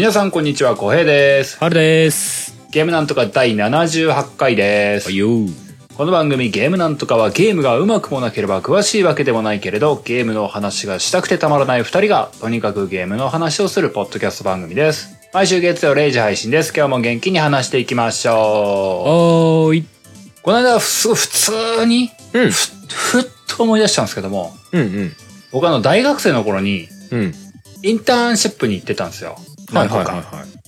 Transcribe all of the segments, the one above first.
皆さんこんにちは、小平です。春です。ゲームなんとか第78回です。よこの番組ゲームなんとかはゲームがうまくもなければ詳しいわけでもないけれど、ゲームの話がしたくてたまらない二人が、とにかくゲームの話をするポッドキャスト番組です。毎週月曜0時配信です。今日も元気に話していきましょおーい。う。この間、すごい普通に、うん。ふ、ふっと思い出したんですけども、うんうん。僕あの大学生の頃に、うん。インターンシップに行ってたんですよ。何個か。はい。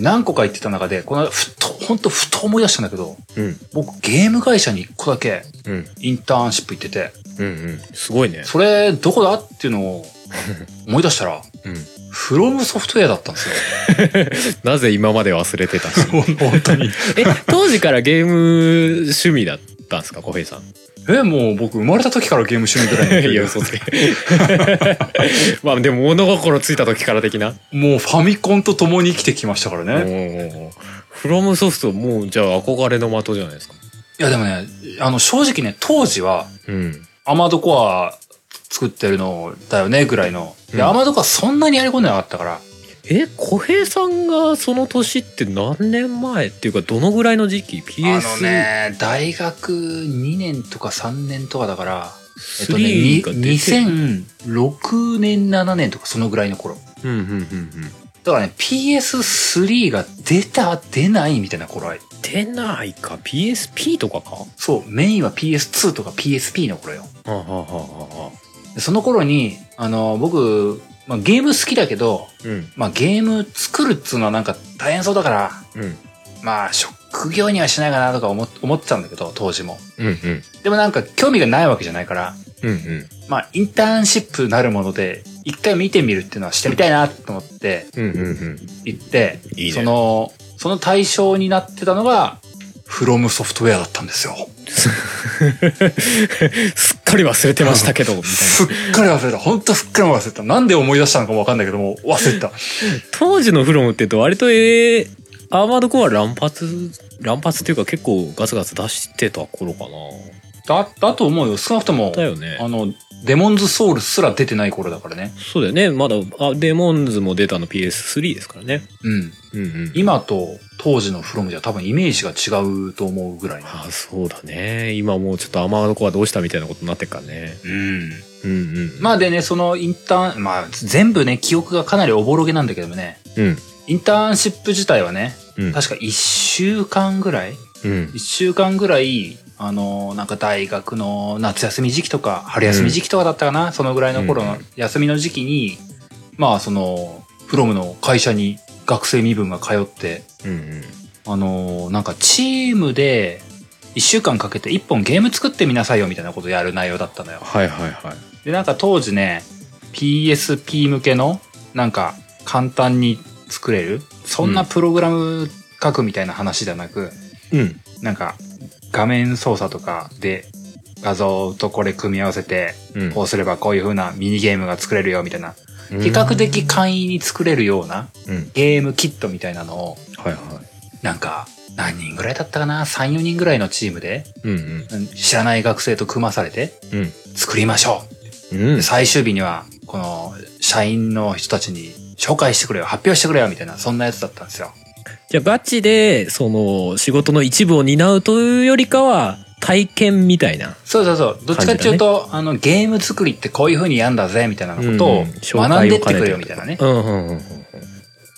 何個か行ってた中で、この間ふっと、ほんとふと思い出したんだけど、うん。僕ゲーム会社に1個だけうん。インターンシップ行ってて、うんうん。すごいね。それどこだっていうのを 思い出したら、うん。フロムソフトウェアだったんですよ。なぜ今まで忘れてたし。本当に。え、当時からゲーム趣味だったんですか小平さん？え、もう僕生まれた時からゲーム趣味ぐらいのいや、嘘つけ。まあでも物心ついた時から的な。もうファミコンと共に生きてきましたからおね。ーフロムソフト、もうじゃあ憧れの的じゃないですか。いやでもね、あの正直ね、当時はうん。アマドコア作ってるのだよねぐらいの。で、うんアマドコアそんなにやり込んでなかったから、え、小平さんがその年って何年前っていうかどのぐらいの時期 ?PS3 あのね、大学2年とか3年とかだから、えっとね、にが出て2006年、7年とかそのぐらいの頃。うんうんうんうん。だからね、PS3 が出た、出ないみたいな頃合い。出ないか？PSP とかか？はそう、メインは PS2 とか PSP の頃よ。あ、はあはあはあ、でその頃に、あの、僕、まあ、ゲーム好きだけど、うん。まあ、ゲーム作るっつうのはなんか大変そうだから、うん。まあ、職業にはしないかなとか思っ思ってたんだけど、当時も。うんうん。でもなんか興味がないわけじゃないから、うんうん。まあ、インターンシップなるもので、一回見てみるっていうのはしてみたいなと思って行って、その、その対象になってたのが、フロムソフトウェアだったんですよ。すっかり忘れてましたけどみたいなすっかり忘れた。ほんとすっかり忘れた。なんで思い出したのかもわかんないけども、忘れた。当時のフロムって言うと割とえー、アーマードコア乱発乱発っていうか結構ガツガツ出してた頃かなだ、だと思うよ。少なくとも、だよねあの、デモンズソウルすら出てない頃だからね。そうだよねまだあデモンズも出たの PS3 ですからねうん。うんうん今と当時のフロムじゃ多分イメージが違うと思うぐらいの。あそうだね今もうちょっとアーマードコアどうしたみたいなことになってっからねうん。うんうんまあでね、そのインターン、まあ全部ね、記憶がかなりおぼろげなんだけどもね、うんインターンシップ自体はね、うん確か1週間ぐらい？うん ?1 週間ぐらい、あの、なんか大学の夏休み時期とか、春休み時期とかだったかな、そのぐらいの頃のうん。休みの時期に、まあその、フロムの会社に学生身分が通って、うんうん。あの、なんかチームで、1週間かけて1本ゲーム作ってみなさいよみたいなことをやる内容だったのよ。はいはいはい。で、なんか当時ね、PSP 向けの、なんか簡単に作れる、そんなプログラム書くみたいな話ではなく、うん。なんか画面操作とかで画像とこれ組み合わせて、うん。こうすればこういう風なミニゲームが作れるよみたいな、比較的簡易に作れるようなうん。ゲームキットみたいなのを、はいはい。なんか何人ぐらいだったかな ?3、4人ぐらいのチームで、うんうん。知らない学生と組まされてうん。作りましょう。うん。で最終日には、この、社員の人たちに紹介してくれよ、発表してくれよ、みたいな、そんなやつだったんですよ。じゃあガチでその仕事の一部を担うというよりかは体験みたいなそうそうそう。どっちかっていうと、あの、ゲーム作りってこういう風にやんだぜ、みたいなことを学んでってくれよ、みたいなね。うんうんうんうん。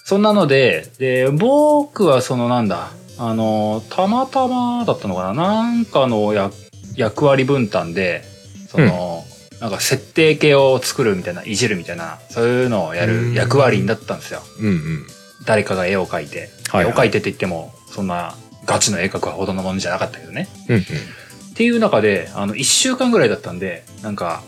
そんなので、で、僕はそのなんだ、あの、たまたまだったのかな。なんかのや役割分担で、その、なんか設定系を作るみたいな、いじるみたいな、そういうのをやる役割になったんですよ。うんうん誰かが絵を描いて、はいはい絵を描いてって言っても、そんなガチの絵描くほどのものじゃなかったけどね。うんうんっていう中で、あの、一週間ぐらいだったんで、なんか、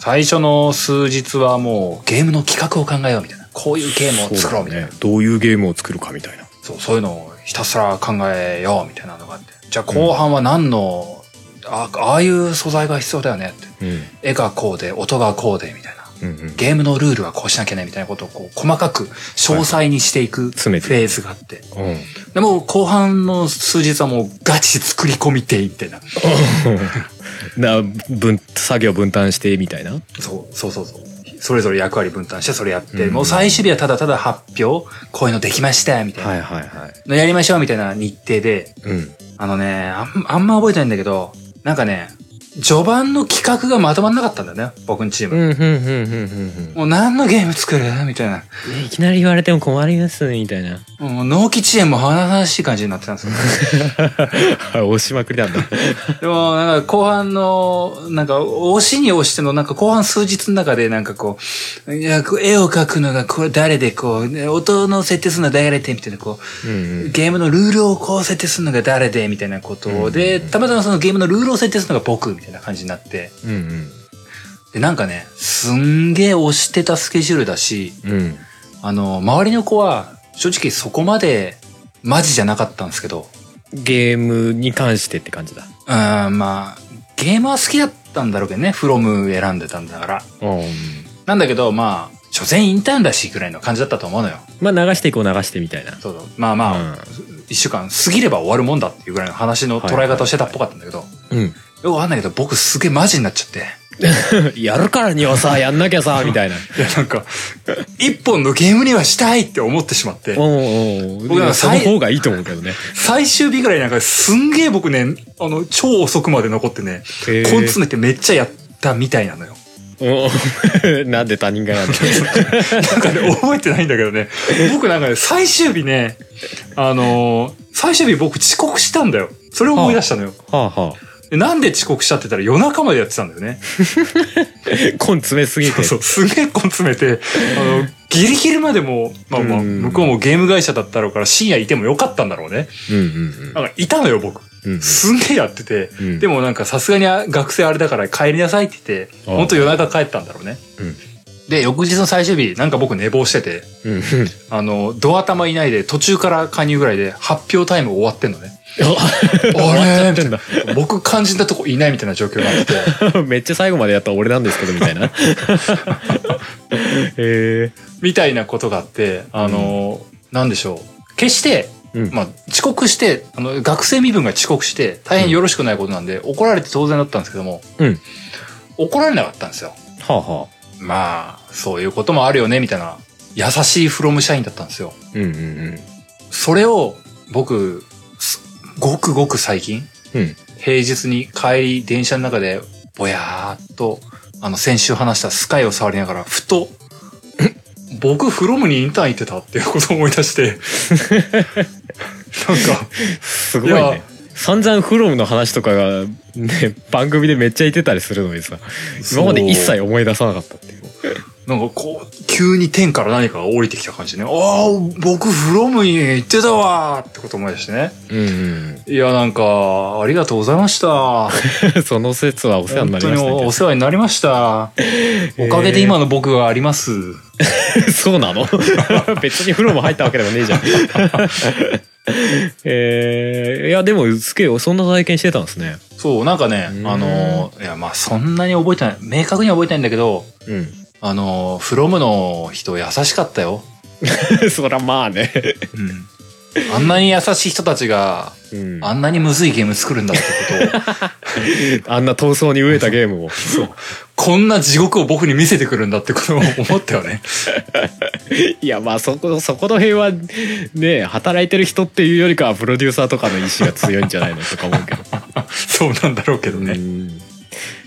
最初の数日はもうゲームの企画を考えようみたいな。こういうゲームを作ろうみたいな。そだねどういうゲームを作るかみたいなそう、そういうのをひたすら考えようみたいなのがあって。じゃあ後半は何の、あああいう素材が必要だよねって。うん絵がこうで、音がこうで、みたいな。うんうんゲームのルールはこうしなきゃね、みたいなことをこう細かく詳細にしていくフェーズがあって。うんでも後半の数日はもうガチ作り込みていってな。な分作業分担してみたいな？そう、そうそうそう。それぞれ役割分担してそれやって、うんもう最終日はただただ発表、こういうのできました、みたいな。はいはいはい。のやりましょう、みたいな日程で、うん。あのね、あんあんま覚えてないんだけど、なんかね、序盤の企画がまとまんなかったんだよね、僕のチーム。うん、うん、うん、うん、うん。もう何のゲーム作る？みたいな。ねいきなり言われても困りますね、みたいな。もう納期遅延も話しい感じになってたんですよ。押しまくりなんだ。でも、なんか後半の、なんか押しに押しての、なんか後半数日の中でなんかこう、いや、こう絵を描くのがこれ誰でこう、ね音の設定するのは誰でみたいなこう、うん、ゲームのルールをこう設定するのが誰でみたいなことで、たまたまそのゲームのルールを設定するのが僕みたいな感じになって、うん。うん、で、なんかね、すんげえ押してたスケジュールだし、うん。うん。あの、周りの子は正直そこまでマジじゃなかったんですけど、ゲームに関してって感じだ。うん、まあ、ゲームは好きだったんだろうけどね、フロム選んでたんだから。うん。なんだけど、まあ、所詮インターンだしぐらいの感じだったと思うのよ。まあ流していこう流してみたいな。そうそう。まあまあ、一、週間過ぎれば終わるもんだっていうぐらいの話の捉え方をしてたっぽかったんだけど、うん。よくわかんないけど、僕すげえマジになっちゃって。やるからにはさ、やんなきゃさ、みたいな。いや、なんか、一本のゲームにはしたいって思ってしまって、おうおう僕なんかその方がいいと思うけどね。最終日ぐらいなんかすんげえ僕ね、あの、超遅くまで残ってね、へー根詰めてめっちゃやったみたいなのよ。なんで他人がやるなんかね、覚えてないんだけどね。僕なんかね、最終日ね、あのー最終日僕遅刻したんだよ。それを思い出したのよ。はあはでなんで遅刻したって言ったら夜中までやってたんだよね。あ。根詰めすぎて。そう、すげえ根詰めて、あの、ギリギリまでも、まあまあ、うん向こうもゲーム会社だったろうから深夜いてもよかったんだろうね。うんうんなんかいたのよ、僕。うん。うんすんげえやってて、うんでもなんかさすがにあ学生あれだから帰りなさいって言って、ああほんと夜中帰ったんだろうね。うんで、翌日の最終日、なんか僕寝坊してて、うんうん。あの、ドア玉いないで途中から加入ぐらいで発表タイム終わってんのね。終わっちゃってんだ。僕肝心なとこいないみたいな状況になってて、めっちゃ最後までやった俺なんですけど、みたいな。へえ。みたいなことがあって、あの、なんでしょう。決して、うんまあ、遅刻して、あの、学生身分が遅刻して、大変よろしくないことなんで、怒られて当然だったんですけども、うん。怒られなかったんですよ。はあはあ。まあ、そういうこともあるよね、みたいな、優しいフロム社員だったんですよ。うんうんそれを、僕、すごくごく最近、うん。うん。平日に帰り電車の中で、ぼやーっと、あの、先週話したスカイを触りながら、ふと、僕、フロムにインターン行ってたっていうことを思い出して、なんか、すごいね。散々フロムの話とかがね、番組でめっちゃ言ってたりするのにさ、今まで一切思い出さなかったっていう。なんかこう、急に天から何かが降りてきた感じね。ああ、僕、フロムに行ってたわーってこと思い出してね。うんいや、なんか、ありがとうございました。うん。その説はお世話になりましたね本当にお世話になりました。おかげで今の僕があります。そうなの？別にフロム入ったわけでもねえじゃん。えー、いやでもすげえそんな体験してたんですね。そう、なんかねう、んあの、いや、まあ、そんなに覚えてない。明確には覚えてないんだけど、うん。あの、フロムの人優しかったよ。そらまあね。うん。あんなに優しい人たちが、うん、あんなにむずいゲーム作るんだってことを、あんな闘争に飢えたゲームを。こんな地獄を僕に見せてくるんだってことを思ったよね。いやまあそこそこの辺はね働いてる人っていうよりかはプロデューサーとかの意志が強いんじゃないのとか思うけど。そうなんだろうけどね。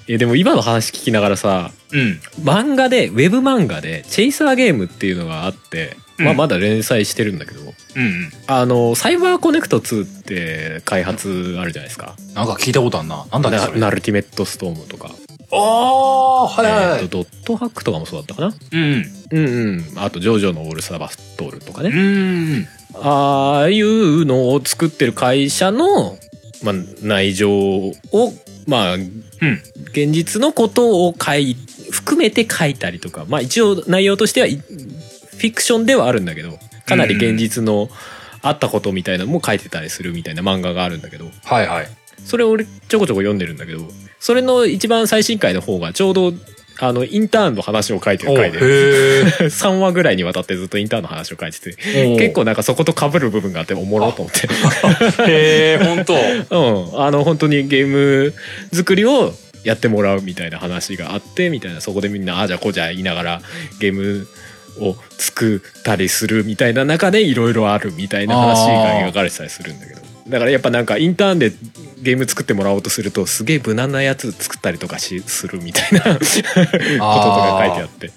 うんいやでも今の話聞きながらさうん。漫画でウェブ漫画で「チェイサーゲーム」っていうのがあって、まあ、うんまだ連載してるんだけど、うんうん。あのサイバーコネクト2って開発あるじゃないですか。なんか聞いたことあんな。なんだっけ。ナルティメットストームとか、ああ、はいはいはいえーとドットハックとかもそうだったかなうん。うんうんあとジョジョのオールスターバストールとかね、うん。ああいうのを作ってる会社の、まあ、内情をまあうん。現実のことを書い含めて書いたりとかまあ一応内容としてはいフィクションではあるんだけどかなり現実のあったことみたいなのも書いてたりするみたいな漫画があるんだけどはいはい。それを俺ちょこちょこ読んでるんだけどそれの一番最新回の方がちょうどあのインターンの話を書いてる回で。へえ。3話ぐらいにわたってずっとインターンの話を書いてて結構なんかそこと被る部分があっておもろと思って。へえ、本当。うん。あの本当にゲーム作りをやってもらうみたいな話があってみたいな。そこでみんなああじゃあこうじゃ言いながらゲームを作ったりするみたいな中でいろいろあるみたいな話が描かれてたりするんだけどだからやっぱなんかインターンでゲーム作ってもらおうとするとすげえ無難なやつ作ったりとかしするみたいな こととか書いてあって。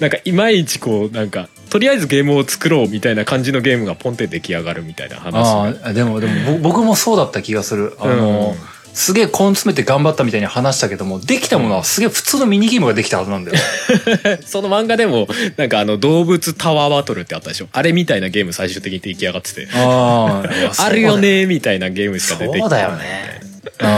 なんかいまいちこうなんかとりあえずゲームを作ろうみたいな感じのゲームがポンって出来上がるみたいな話。ああでもでもぼ僕もそうだった気がする。あの、すげえ根詰めて頑張ったみたいに話したけどもできたものはすげえ普通のミニゲームができたはずなんだよ。その漫画でもなんかあの動物タワーバトルってあったでしょ？あれみたいなゲーム最終的に出来上がってて。ああ あるよねみたいなゲームしか出てきてそうだよね。うん。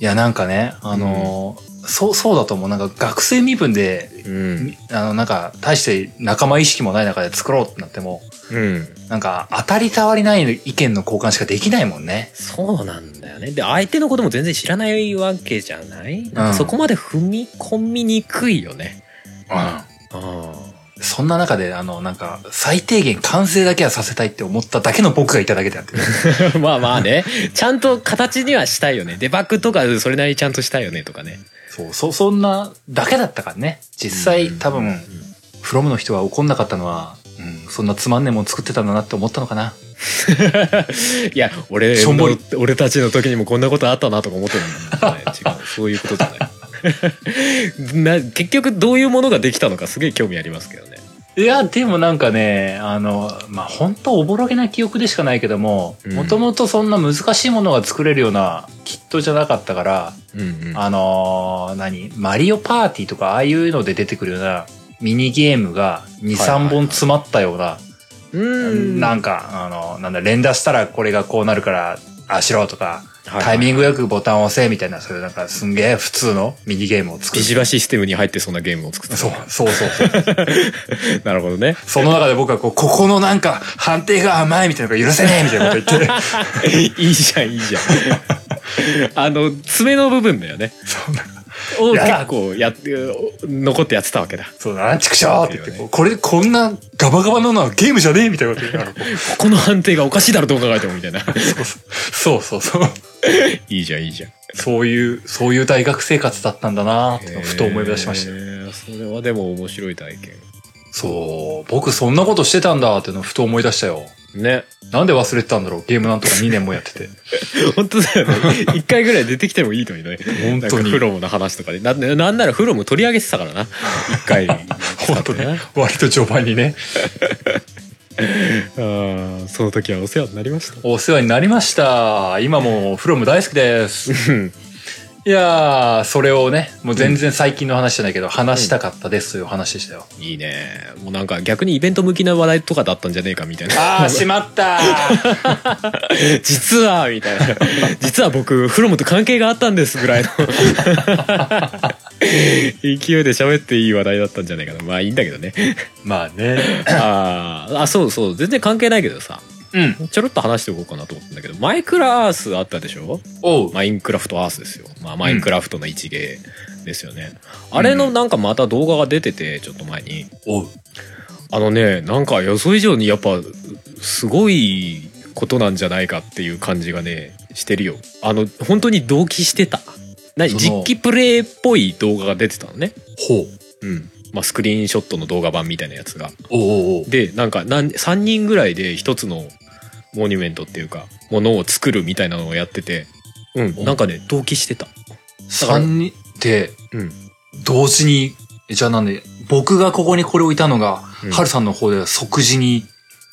いやなんかねあの、そうそうだと思う。なんか学生身分でうん。あのなんか大して仲間意識もない中で作ろうってなってもうん。なんか当たり障りない意見の交換しかできないもんね。そうなんだよね。で相手のことも全然知らないわけじゃない、なんかそこまで踏み込みにくいよね。うん。あそんな中で、あの、なんか、最低限完成だけはさせたいって思っただけの僕がいただけであって、あ まあまあね。ちゃんと形にはしたいよね。デバッグとかそれなりにちゃんとしたいよねとかねそう、そ、そんなだけだったからね。実際、多分、フロムの人は怒んなかったのは、うん、そんなつまんねえもん作ってたんだなって思ったのかな。いや俺しょんぼり。の俺たちの時にもこんなことあったなとか思ってるんだ、ね、違う。そういうことじゃない。な結局どういうものができたのかすげえ興味ありますけどねいや、でもなんかね、あの、まあ、本当おぼろげな記憶でしかないけども、うん。もともとそんな難しいものが作れるようなキットじゃなかったから、うんうん。あのー何マリオパーティーとかああいうので出てくるようなミニゲームが2、はいはいはい3本詰まったような、うん。なんか、あの、なんだ、連打したらこれがこうなるから、ああしろとか、タイミングよくボタンを押せみたいな、そういうなんかすんげえ普通のミニゲームを作る。ビジバシステムに入ってそうなゲームを作って。たそう、そうそうそう。なるほどね。その中で僕はこう、ここのなんか判定が甘いみたいなのが許せねえみたいなこと言って、いいじゃんいいじゃん。あの爪の部分だよね。そうなを結構やって残ってやってたわけだ。そうだな、ちくしょうって言って、ね。これ、こんなガバガバなのはゲームじゃねえみたいなこと言って、あのこう。こ この判定がおかしいだろどう考えてもみたいな。そうそうそう。いいじゃんいいじゃん。そういう、そういう大学生活だったんだなってふと思い出しましたそれはでも面白い体験。そう、僕そんなことしてたんだってのをふと思い出したよ。ねなんで忘れてたんだろう？ゲームなんとか2年もやってて。本当だよね 一回ぐらい出てきてもいいのにね本当にフロムの話とかでななんならフロム取り上げてたからな一回 本当に。割と序盤にね。あーその時はお世話になりましたお世話になりました。今もフロム大好きです。うんいやー、それをね、もう全然最近の話じゃないけど、話したかったですという話でしたよ。いいね。もうなんか逆にイベント向きな話題とかだったんじゃねえかみたいな。あー、しまったー。実はみたいな。実は僕フロムと関係があったんですぐらいの。勢いで喋っていい話題だったんじゃないかな。まあいいんだけどね。まあね。あーあそうそう。全然関係ないけどさうん。ちょろっと話しておこうかなと思ったんだけどマイクラアースあったでしょ？おう。マインクラフトアースですよ、まあ、マインクラフトの一芸ですよね、あれのなんかまた動画が出ててちょっと前に。おう。あのねなんか予想以上にやっぱすごいことなんじゃないかっていう感じがねしてるよ。あの本当に同期してた。何その。実機プレイっぽい動画が出てたのね。ほう。うん。まあスクリーンショットの動画版みたいなやつが。おうおうおう。でなんか何3人ぐらいで一つのモニュメントっていうかものを作るみたいなのをやっててうん。おなんかね同期してた。三人で、うん。同時に、じゃあなんで、僕がここにこれ置いたのが、うん。ハルさんの方では即時に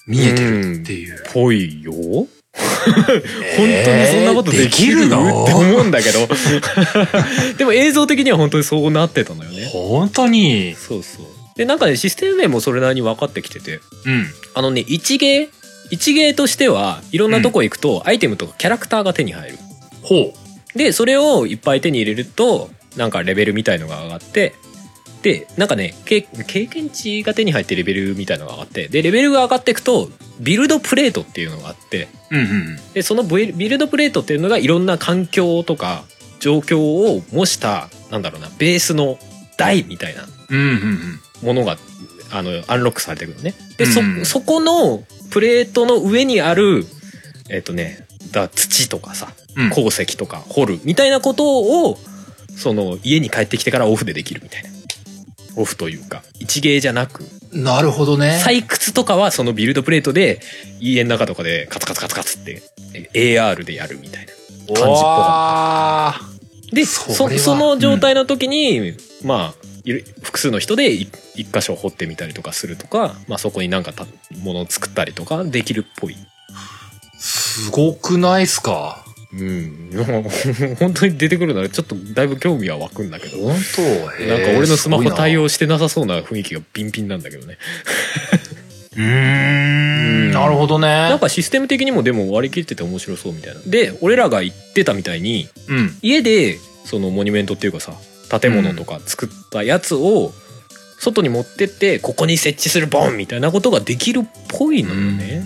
見えてるっていう。ぽいよ。本当にえーそんなことできるの？って思うんだけど。でも映像的には本当にそうなってたのよね。本当に。そうそう。でなんかねシステム面もそれなりに分かってきてて。うん。あのね一芸一芸としてはいろんなとこ行くとアイテムとかキャラクターが手に入るほでそれをいっぱい手に入れるとなんかレベルみたいのが上がってでなんかね経経験値が手に入ってレベルみたいのが上がってでレベルが上がっていくとビルドプレートっていうのがあってう。うんうんでそのビルドプレートっていうのがいろんな環境とか状況を模したなんだろうなベースの台みたいな。ものがあのアンロックされてくるのね。でうん。そそこのプレートの上にあるえっ、とねだ土とかさうん。鉱石とか掘るみたいなことをその家に帰ってきてからオフでできるみたいな。オフというか、一芸じゃなく、なるほどね。採掘とかはそのビルドプレートで家の中とかでカツカツカツカツってえ AR でやるみたいな。感じっぽかで、それは。そその状態の時に、まあ、いる複数の人で一一箇所掘ってみたりとかするとか、まあそこになんかたものを作ったりとかできるっぽい。すごくないっすか？うん。もう本当に出てくるならちょっとだいぶ興味は湧くんだけど。本当？なんか俺のスマホ対応。応してなさそうな雰囲気がピンピンなんだけどね。うーん。なるほどね。なんかシステム的にもでも割り切ってて面白そうみたいな。で、俺らが言ってたみたいに、うん。家でそのモニュメントっていうかさ建物とか作ったやつを外に持ってってここに設置するボンみたいなことができるっぽいのよね。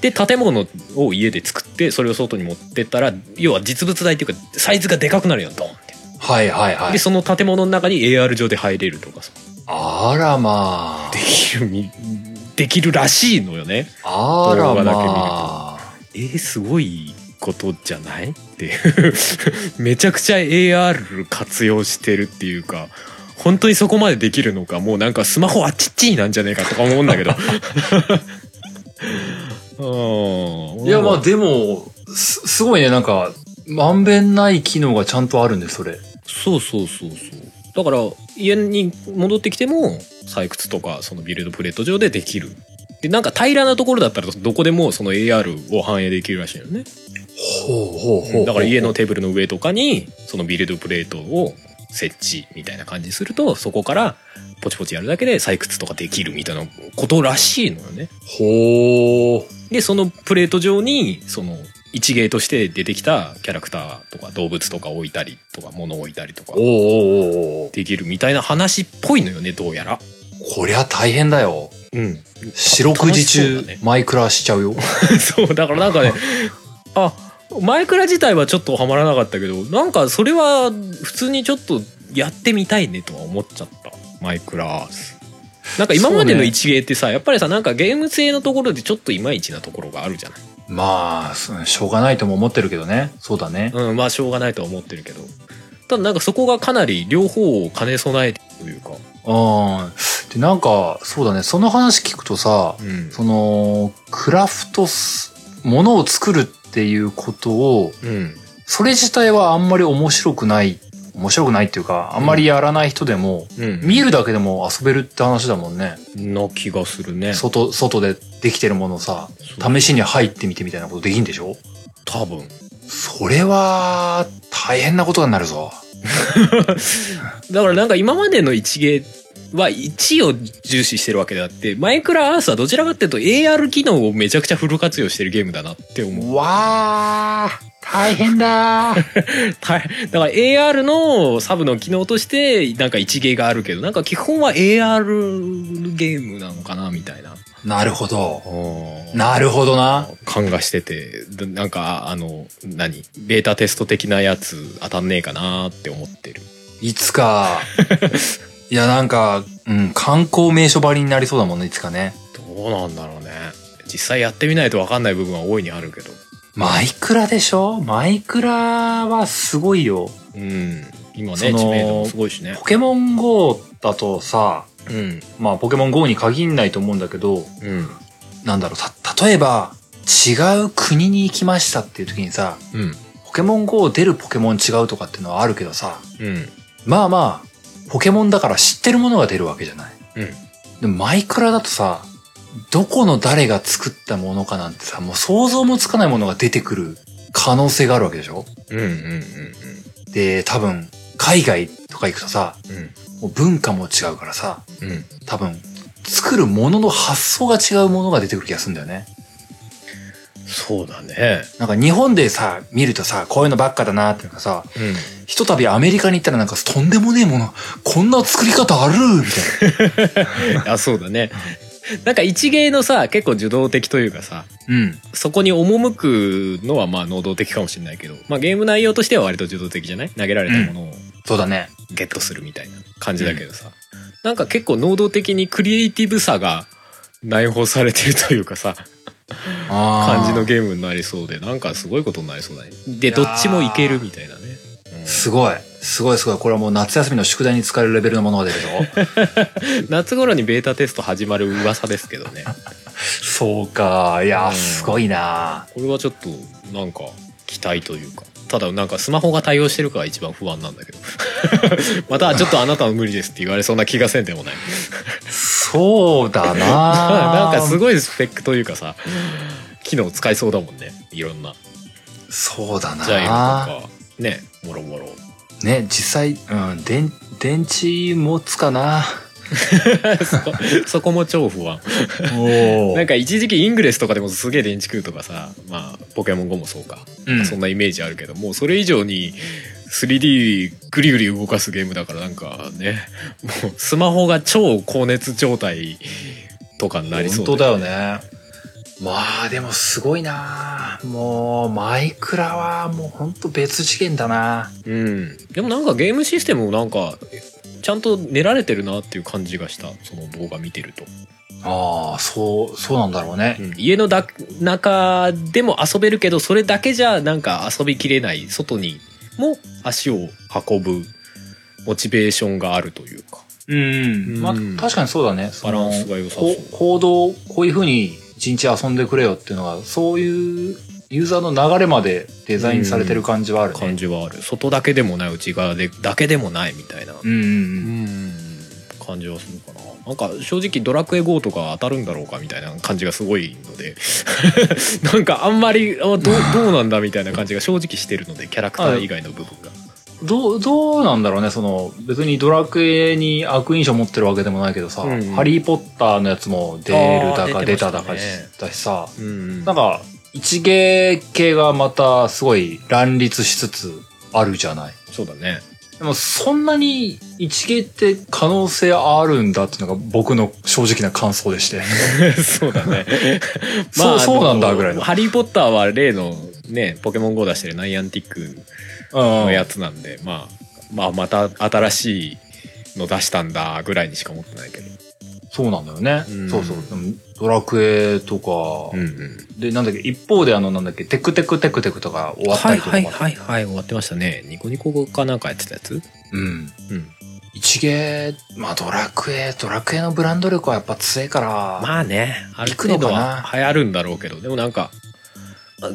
で建物を家で作ってそれを外に持ってったら要は実物大っていうかサイズがでかくなるよドンって。はいはいはい。でその建物の中に AR 上で入れるとかさあらまできるみできるらしいのよね。あ。あら動画だけ見るとまあ。えー、すごいことじゃないっていう めちゃくちゃ AR 活用してるっていうか本当にそこまでできるのかもうなんかスマホあっちっちいなんじゃねえかとか思うんだけど。うん。いやまあでも、す、すごいね、なんか、まんべんない機能がちゃんとあるんで、それ。そうそうそうそう。だから家に戻ってきても採掘とかそのビルドプレート上でできる。でなんか平らなところだったらどこでもその AR を反映できるらしいのね。ほうほうほう。だから家のテーブルの上とかにそのビルドプレートを設置みたいな感じにするとそこからポチポチやるだけで採掘とかできるみたいなことらしいのよね。ほう。でそのプレート上にその一芸として出てきたキャラクターとか動物とか置いたりとか物を置いたりとかできるみたいな話っぽいのよねどうやら。こりゃ大変だよ。うん。四六時中だね、マイクラしちゃうよ。そうだからなんかね あマイクラ自体はちょっとハマらなかったけどなんかそれは普通にちょっとやってみたいねとは思っちゃったマイクラアースなんか今までの一芸ってさ、やっぱりさなんかゲーム性のところでちょっといまいちなところがあるじゃないまあ、しょうがないとも思ってるけどね。そうだね。うんまあしょうがないとは思ってるけどただなんかそこがかなり両方を兼ね備えてるというかうん。で、なんか、そうだね。その話聞くとさ、うんその、クラフトス、ものを作るっていうことを、うんそれ自体はあんまり面白くない、面白くないっていうか、あんまりやらない人でも、うん。見るだけでも遊べるって話だもんね。な気がするね。外、外でできてるものをさ、試しに入ってみてみたいなことできんでしょ？多分。それは、大変なことになるぞ。だからなんか今までの一芸は1を重視してるわけであってマイクラアースはどちらかっていうと AR 機能をめちゃくちゃフル活用してるゲームだなって思う。わー、大変だ だから AR のサブの機能としてなんか一芸があるけどなんか基本は AR ゲームなのかなみたいな。なるほど。ななるほどな。感がしててでなんかあの何？ベータテスト的なやつ当たんねえかなって思ってる。いつか。いや、なんか、うん、観光名所ばりになりそうだもんね、いつかね。どうなんだろうね。実際やってみないと分かんない部分は大いにあるけど。マイクラでしょ？マイクラはすごいよ。うん。今ね知名度もすごいしねポ。ケモン GO だとさ、うんまあポケモン GO に限んないと思うんだけど、うんなんだろう、た、例えば、違う国に行きましたっていう時にさ、うんポケモン GO 出るポケモン違うとかっていうのはあるけどさ、うんまあまあ、ポケモンだから知ってるものが出るわけじゃない。うん。でもマイクラだとさ、どこの誰が作ったものかなんてさ、もう想像もつかないものが出てくる可能性があるわけでしょ？うんうんうんで、多分、海外とか行くとさ、うん。もう文化も違うからさ、うんうん。多分、作るものの発想が違うものが出てくる気がするんだよね。そうだね。なんか日本でさ、見るとさ、こういうのばっかだなっていうかさ、うん。ひとたびアメリカに行ったらなんかとんでもねえもの、こんな作り方あるみたいな。あそうだね。なんか一芸のさ結構受動的というかさうん。そこに赴くのはまあ能動的かもしれないけど、まあ、ゲーム内容としては割と受動的じゃない？投げられたものをそうだね。ゲットするみたいな感じだけどさ、なんか結構能動的にクリエイティブさが 内包されてるというかさ感じのゲームになりそうでなんかすごいことになりそうだね。でどっちもいけるみたいなね、うん。すごい。すごいすごい。これはもう夏休みの宿題に使えるレベルのものが出るぞ。夏頃にベータテスト始まる噂ですけどね。そうか。いや、うん。すごいな。これはちょっとなんか期待というか。ただなんかスマホが対応してるかが一番不安なんだけど。またちょっとあなたは無理ですって言われそうな気がせんでもないそうだな。なんかすい。ごいスペックというかさ機能使いそうだもんね。いろんな。そうだジャイロとなかねもろもろ。ね、実際、うん、電、電池持つかな。そそこも超不安。おなんか一時期イングレスとかでもすげえ電池食うとかさまあポケモン GO もそうか、うん。そんなイメージあるけどもうそれ以上に 3D グリグリ動かすゲームだからなんかね。もうスマホが超高熱状態とかになりそう本当だよね。まあでもすごいな。もうマイクラはもう本当別次元だな。うん。でもなんかゲームシステムもなんかちゃんと練られてるなっていう感じがした。その動画見てると、ああ、そう、そうなんだろうね。うん。家のだ中でも遊べるけどそれだけじゃなんか遊びきれない。外にも足を運ぶモチベーションがあるというか。うん。まあうん。確かにそうだね。バランスが良さそう。こ行動、こういう風に一日遊んでくれよっていうのが、そういうユーザーの流れまでデザインされてる感じはあるね。感じはある。外だけでもない内側でだけでもないみたいな。感じはするかななんか正直ドラクエ GO とか当たるんだろうかみたいな感じがすごいので なんかあんまりあどうどうなんだみたいな感じが正直してるのでキャラクター以外の部分が。どう、どうなんだろうね、その、別にドラクエに悪印象持ってるわけでもないけどさ、うんうん。ハリーポッターのやつも出るだか出出ただかだしさ、うん。なんか、一芸系がまたすごい乱立しつつあるじゃない。そうだねでもそんなに一芸って可能性あるんだっていうのが僕の正直な感想でして。そうだね。そうそうなんだぐらいの。ハリー・ポッターは例のねポケモン GO 出してるナイアンティックうんのやつなんで、まあまあまた新しいの出したんだぐらいにしか思ってないけどそうなんだよね。うんそうそう。ドラクエとか、うんうんで、なんだっけ、一方であの、なんだっけ、テクテクテクテクとか終わったはいりとかも。はいはいはい終わってましたねニコニコかなんかやってたやつ？うん。うん一芸、まあドラクエ、ドラクエのブランド力はやっぱ強いから。まあねある行くの程度は流行るんだろうけどでもなんか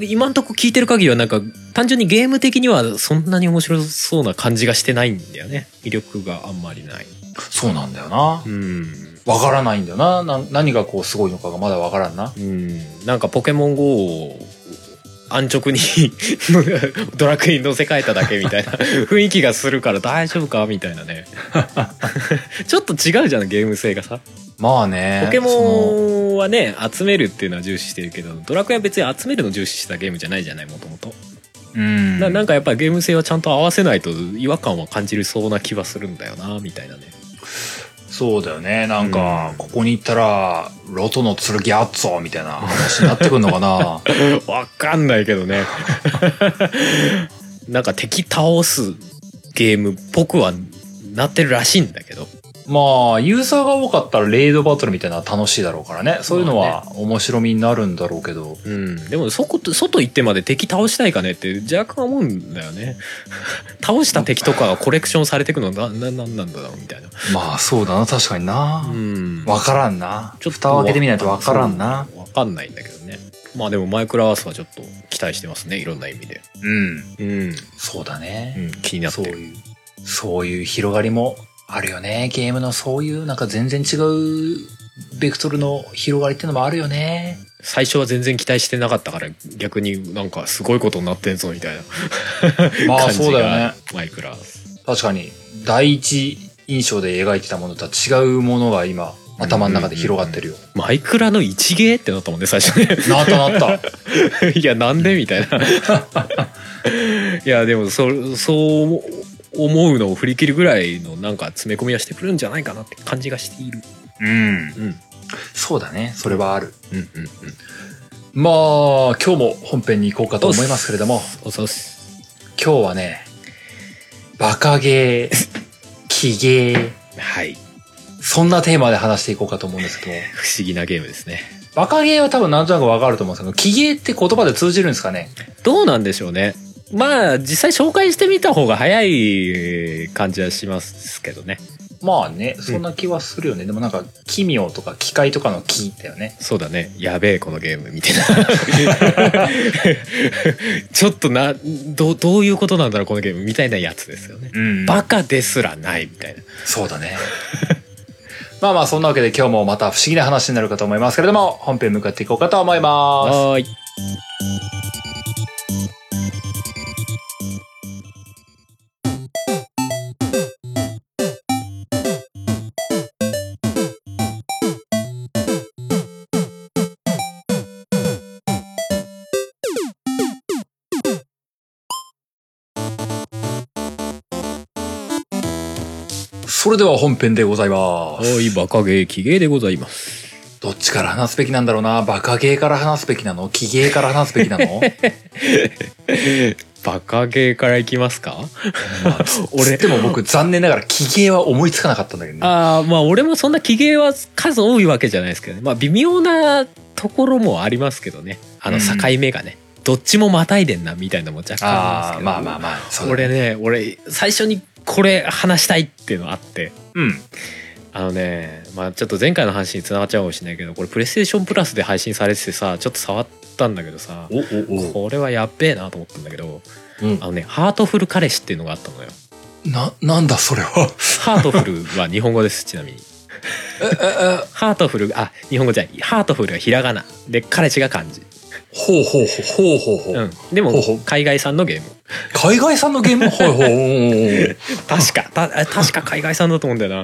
今んとこ聞いてる限りはなんか単純にゲーム的にはそんなに面白そうな感じがしてないんだよね魅力があんまりないそうなんだよなう。んわからないんだよな。な何がこうすごいのかがまだわからんな。うんなんかポケモン GO を安直に ドラクエに乗せ替えただけみたいな 雰囲気がするから大丈夫かみたいなね ちょっと違うじゃんゲーム性がさまあね。ポケモンはね集めるっていうのは重視してるけどドラクエは別に集めるの重視したゲームじゃないじゃないもともとうん。ななんかやっぱゲーム性はちゃんと合わせないと違和感は感じるそうな気はするんだよなみたいなねそうだよね。なんか、うんここに行ったら、ロトの剣あっぞみたいな話になってくんのかな。わかんないけどね なんか敵倒すゲームっぽくはなってるらしいんだけどまあ、ユーザーが多かったらレイドバトルみたいなのは楽しいだろうからね。そういうのは面白みになるんだろうけど。うんでもそこ外行ってまで敵倒したいかねって若干思うんだよね 倒した敵とかがコレクションされてくのなななんなんだろうみたいなまあ、そうだな。確かにな。うんわからんな。ちょっと蓋を開けてみないとわからんな。わかんないんだけどねまあでもマイクロアースはちょっと期待してますねいろんな意味でうん。うん、そうだね。うん、気になってるそういう、そういう広がりもあるよね。ゲームのそういうなんか全然違うベクトルの広がりっていうのもあるよね。最初は全然期待してなかったから逆になんかすごいことになってんぞみたいなまあ そうだよねがマイクロアース確かに、第一印象で描いてたものとは違うものが今、頭の中で広がってるよ。マイクラの一芸ってなったもんね最初ねなったなった。いやなんでみたいな いやでもそそう思うのを振り切るぐらいのなんか詰め込みはしてくるんじゃないかなって感じがしている。うん。うん。そうだね。それはある。うんうんうん。まあ、今日も本編に行こうかと思いますけれども、おそす今日はね、バカゲー、キゲー、はい。そんなテーマで話していこうかと思うんですけど。も、不思議なゲームですね。バカゲーは多分なんとなくわかると思うんですけど、キゲーって言葉で通じるんですかね？どうなんでしょうねまあ実際紹介してみた方が早い感じはしますけどねまあね、そんな気はするよね。でもなんか、奇妙とか機械とかの木だよね。そうだねやべえこのゲームみたいな ちょっとなどどういうことなんだろうこのゲームみたいなやつですよね、うんバカですらないみたいなそうだね。まあまあ、そんなわけで今日もまた不思議な話になるかと思いますけれども、本編向かっていこうかと思います。はーいそれでは本編でございます。はいバカゲーキゲーでございますどっちから話すべきなんだろうな？バカゲーから話すべきなの？奇芸から話すべきなの？バカゲーからいきますか？まあ俺。でも僕残念ながら奇芸は思いつかなかったんだけどね。ああまあ俺もそんな奇芸は数多いわけじゃないですけどねまあ微妙なところもありますけどねあのうん境目がね、どっちもまたいでんなみたいなのも若干あああ、りますけどまあまあまあ。そうだ俺ね俺最初にこれ話したいっていうのあって。うん。あのねまあちょっと前回の話につながっちゃうかもしれないけどこれプレイステーションプラスで配信されててさちょっと触ったんだけどさおおお。これはやっべえなと思ったんだけどうん。あのねハートフル彼氏っていうのがあったのよ。な、なんだそれは？ハートフルは日本語ですちなみに。え、え、え、ハートフルあ日本語じゃない。ハートフルはひらがな。で彼氏が漢字ほうほうほうほうほうほう。うん。でも海外産のゲーム。海外産のゲーム？ほうほう。確か。たあ確か海外産だと思うんだよな。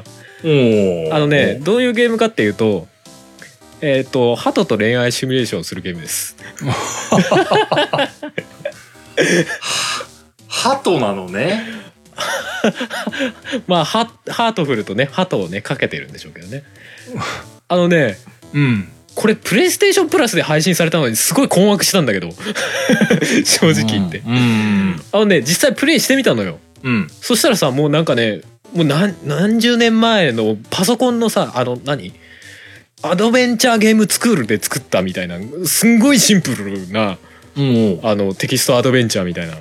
あのね、どういうゲームかっていうとえっ、と鳩と恋愛シミュレーションをするゲームです。ハトなのね。まあハハートフルとね鳩をねかけてるんでしょうけどね。あのねうん。これプレイステーションプラスで配信されたのにすごい困惑したんだけど 正直言って、うん。あのね実際プレイしてみたのようん。そしたらさもうなんかねもう何何十年前のパソコンのさあの何？アドベンチャーゲームスクールで作ったみたいなすんごいシンプルなうん。あのテキストアドベンチャーみたいな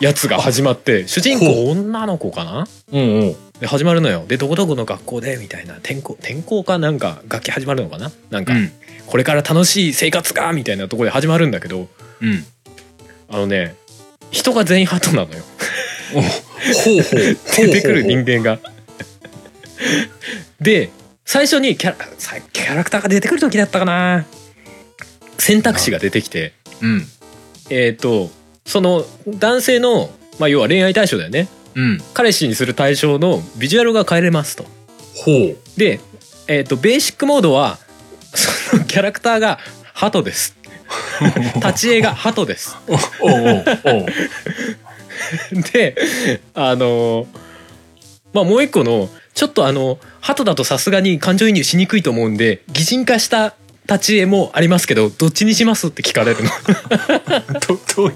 やつが始まって主人公女の子かな？うんうん。で始まるのよでどこどこの学校でみたいな転校転校かなんか楽器始まるのかな？なんか、うん。これから楽しい生活がみたいなところで始まるんだけどうん。あのね人が全員ハトなのよほうほう。出てくる人間が。で最初にキャラさキャラクターが出てくる時だったかな選択肢が出てきてうん。えっ、とその男性の、まあ、要は恋愛対象だよねうん。彼氏にする対象のビジュアルが変えれますと。ほう。で、えっとベーシックモードは そのキャラクターがハトです。立ち絵がハトです。おおお であのまあもう一個のちょっとあの鳩だとさすがに感情移入しにくいと思うんで擬人化した立ち絵もありますけどどっちにしますって聞かれるのど、どう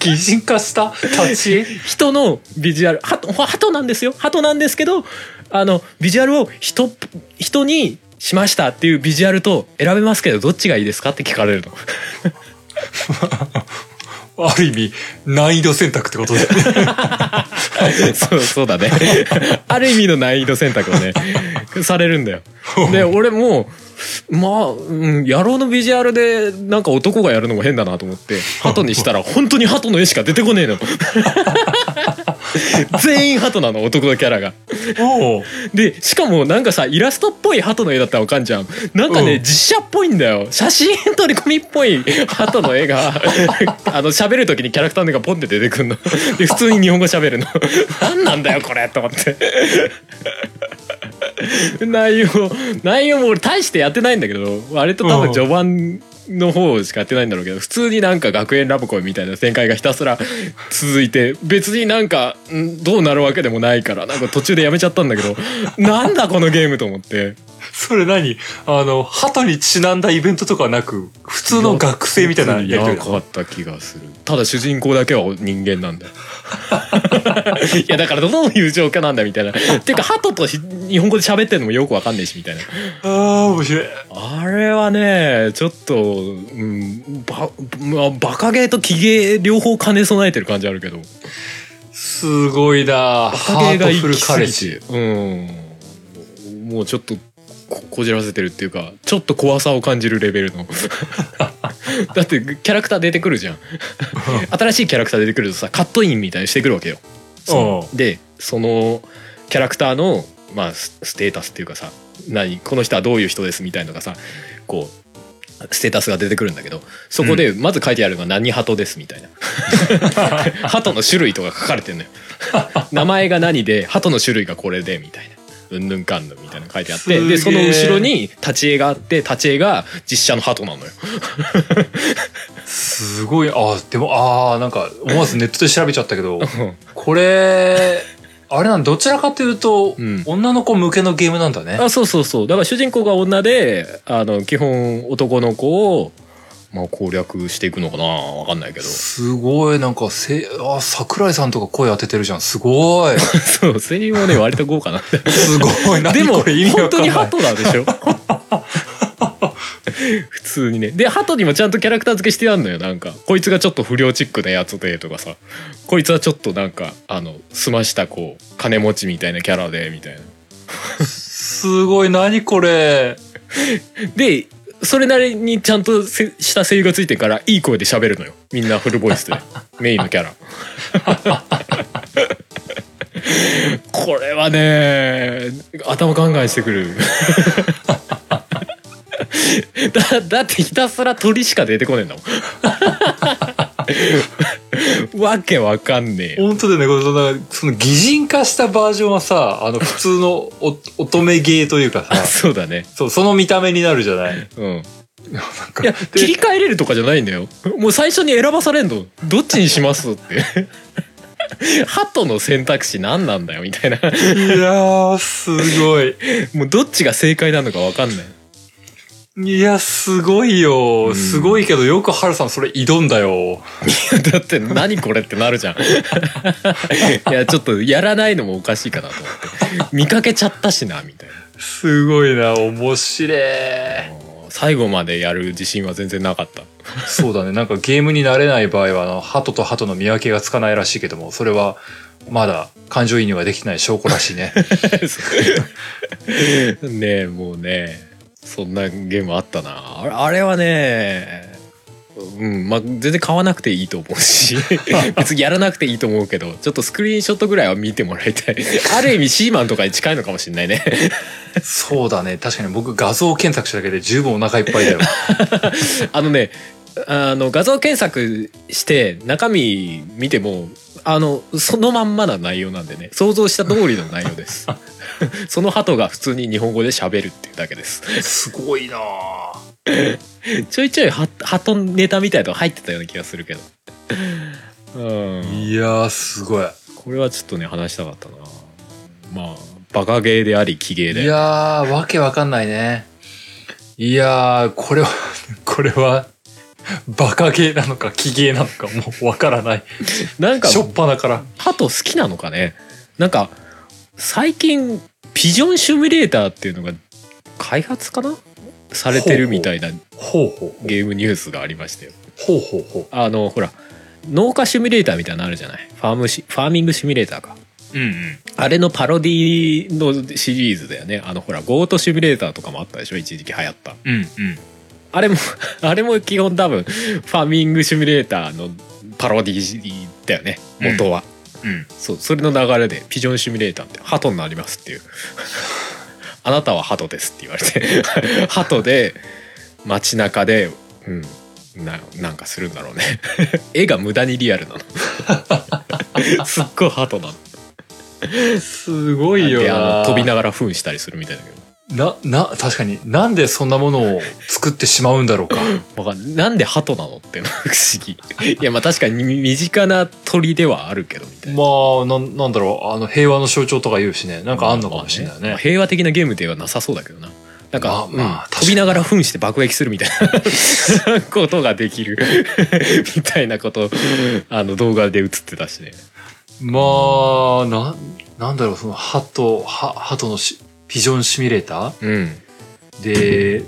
擬人化した立ち？絵人のビジュアル。鳩鳩なんですよ。鳩なんですけどあのビジュアルを人人にしましたっていうビジュアルと選べますけどどっちがいいですかって聞かれるの。ある意味、難易度選択ってことだよね。そうそうだね。ある意味の難易度選択をねされるんだよ。で俺もまあ、うん、野郎のビジュアルでなんか男がやるのも変だなと思って 鳩にしたら本当に鳩の絵しか出てこねえの 全員鳩なの男のキャラが。でしかもなんかさイラストっぽい鳩の絵だったらわかんじゃん。なんかね、うん。実写っぽいんだよ。写真撮り込みっぽい鳩の絵が。あの喋る時にキャラクターの絵がポンって出てくるの。で普通に日本語喋るの。何なんだよこれと思って 内容内容も俺大してやってないんだけど割と多分序盤の方しかやってないんだろうけど普通になんか学園ラブコメみたいな展開がひたすら続いて別になんかんどうなるわけでもないからなんか途中でやめちゃったんだけどなんだこのゲームと思って それ何？あの、鳩にちなんだイベントとかはなく、普通の学生みたいなやりとりかった気がする。ただ主人公だけは人間なんだよ。いやだからどういう状況なんだみたいな。っていうか鳩とひ日本語で喋ってるのもよくわかんねえしみたいな。ああ、面白い。あれはねちょっと、うん、ば、まあ、バカゲーとキゲー両方兼ね備えてる感じあるけど。すごいな。バカゲーがハートフル行き過ぎ。うん。もうちょっとここじらせてるっていうかちょっと怖さを感じるレベルの。だってキャラクター出てくるじゃん。新しいキャラクター出てくるとさカットインみたいにしてくるわけよ。うん。でそのキャラクターの、まあ、スステータスっていうかさ何この人はどういう人ですみたいなのがさこうステータスが出てくるんだけどそこでまず書いてあるのが何鳩ですみたいな。鳩の種類とか書かれてるのよ。名前が何で鳩の種類がこれでみたいなうんぬんかんぬんみたいなの書いてあってでその後ろに立ち絵があって立ち絵が実写の鳩なのよ。すごい、あ、でも、ああ、なんか、思わずネットで調べちゃったけど、これ、あれなんどちらかというと、うん。女の子向けのゲームなんだね。あそうそうそう。だから主人公が女であの基本男の子を、まあ、攻略していくのかなわかんないけどすごい、なんか、せ、あ、桜井さんとか声当ててるじゃん。すごい。そうセリフもね割と豪華なんだよすごい。何でも本当に。ハトなんでしょ？普通にねでハトにもちゃんとキャラクター付けしてやんのよなんかこいつがちょっと不良チックなやつでとかさこいつはちょっとなんかあの澄ましたこう金持ちみたいなキャラでみたいなすごい、何これ。でそれなりにちゃんとせした声優がついてるからいい声で喋るのよ。みんなフルボイスで。メインのキャラ。これはね頭考えしてくる だだってひたすら鳥しか出てこねえんだもん。わけわかんねえよ。本当だよね。これその、その擬人化したバージョンはさ、あの、普通のお 乙女ゲーというかあさ、そうだね。そう、その見た目になるじゃない？うん。なんかいやで切り替えれるとかじゃないんだよ。もう最初に選ばされんのどっちにしますって。ハトの選択肢何なんだよみたいな。いやー、すごい。もうどっちが正解なのか分かんないいや、すごいよ。んすごいけど、よくハルさんそれ挑んだよ。だって何これってなるじゃんいやちょっとやらないのもおかしいかなと思って見かけちゃったしなみたいなすごいな、面白い。最後までやる自信は全然なかったそうだね。なんかゲームに慣れない場合は、あの、鳩と鳩の見分けがつかないらしいけども、それは、まだ感情移入ができてない証拠らしいね。ねえもうねそんなゲームあったな。あれあれはねうんまあ全然買わなくていいと思うし 別にやらなくていいと思うけどちょっとスクリーンショットぐらいは見てもらいたい。ある意味シーマンとかに近いのかもしれないね。そうだね。確かに僕画像検索しただけで十分お腹いっぱいだよ。あのねあの画像検索して中身見てもあのそのまんまな内容なんでね。想像した通りの内容です その鳩が普通に日本語で喋るっていうだけですすごいな ちょいちょいハ鳩ネタみたいなの入ってたような気がするけどうんいやー、すごい。これはちょっとね話したかったなまあバカゲーであり奇芸でいやー、わけわかんないね。いやー、これは、これは、バカゲーなのか、奇芸なのか、もうわからない。なんかしょっぱなから。鳩好きなのかねなんか最近ピジョンシミュレーターっていうのが開発かな？されてるみたいな。ゲームニュースがありましたよほうほうほあのほら農家シミュレーターみたいなのあるじゃない？ファームシファーミングシミュレーターかう。うんうん。あれのパロディのシリーズだよねあのほらゴートシミュレーターとかもあったでしょ？一時期流行ったうんうん。あれも あれも基本多分ファーミングシミュレーターのパロディだよね元は、うん。そうそれの流れでピジョンシミュレーターって鳩になりますっていう。あなたは鳩ですって言われて。鳩で街中でうんななんかするんだろうね。絵が無駄にリアルなの。すっごい鳩なの。すごいよであなの飛びながら糞したりするみたいだけどな、な、確かになんでそんなものを作ってしまうんだろうか。わかんない。なんで鳩なのって不思議。いやまあ確かに身近な鳥ではあるけどみたいな。まあ、なん、なんだろう、あの、平和の象徴とか言うしね、なんかあんのかもしれないまあね。平和的なゲームではなさそうだけどな。なんか、まあまあ飛びながら噴して爆撃するみたいな。ことができる。みたいなことあの動画で映ってたしね。まあ、な、なんだろう、その、ハト、ハハトのしピジョンシミュレータうん。ーで、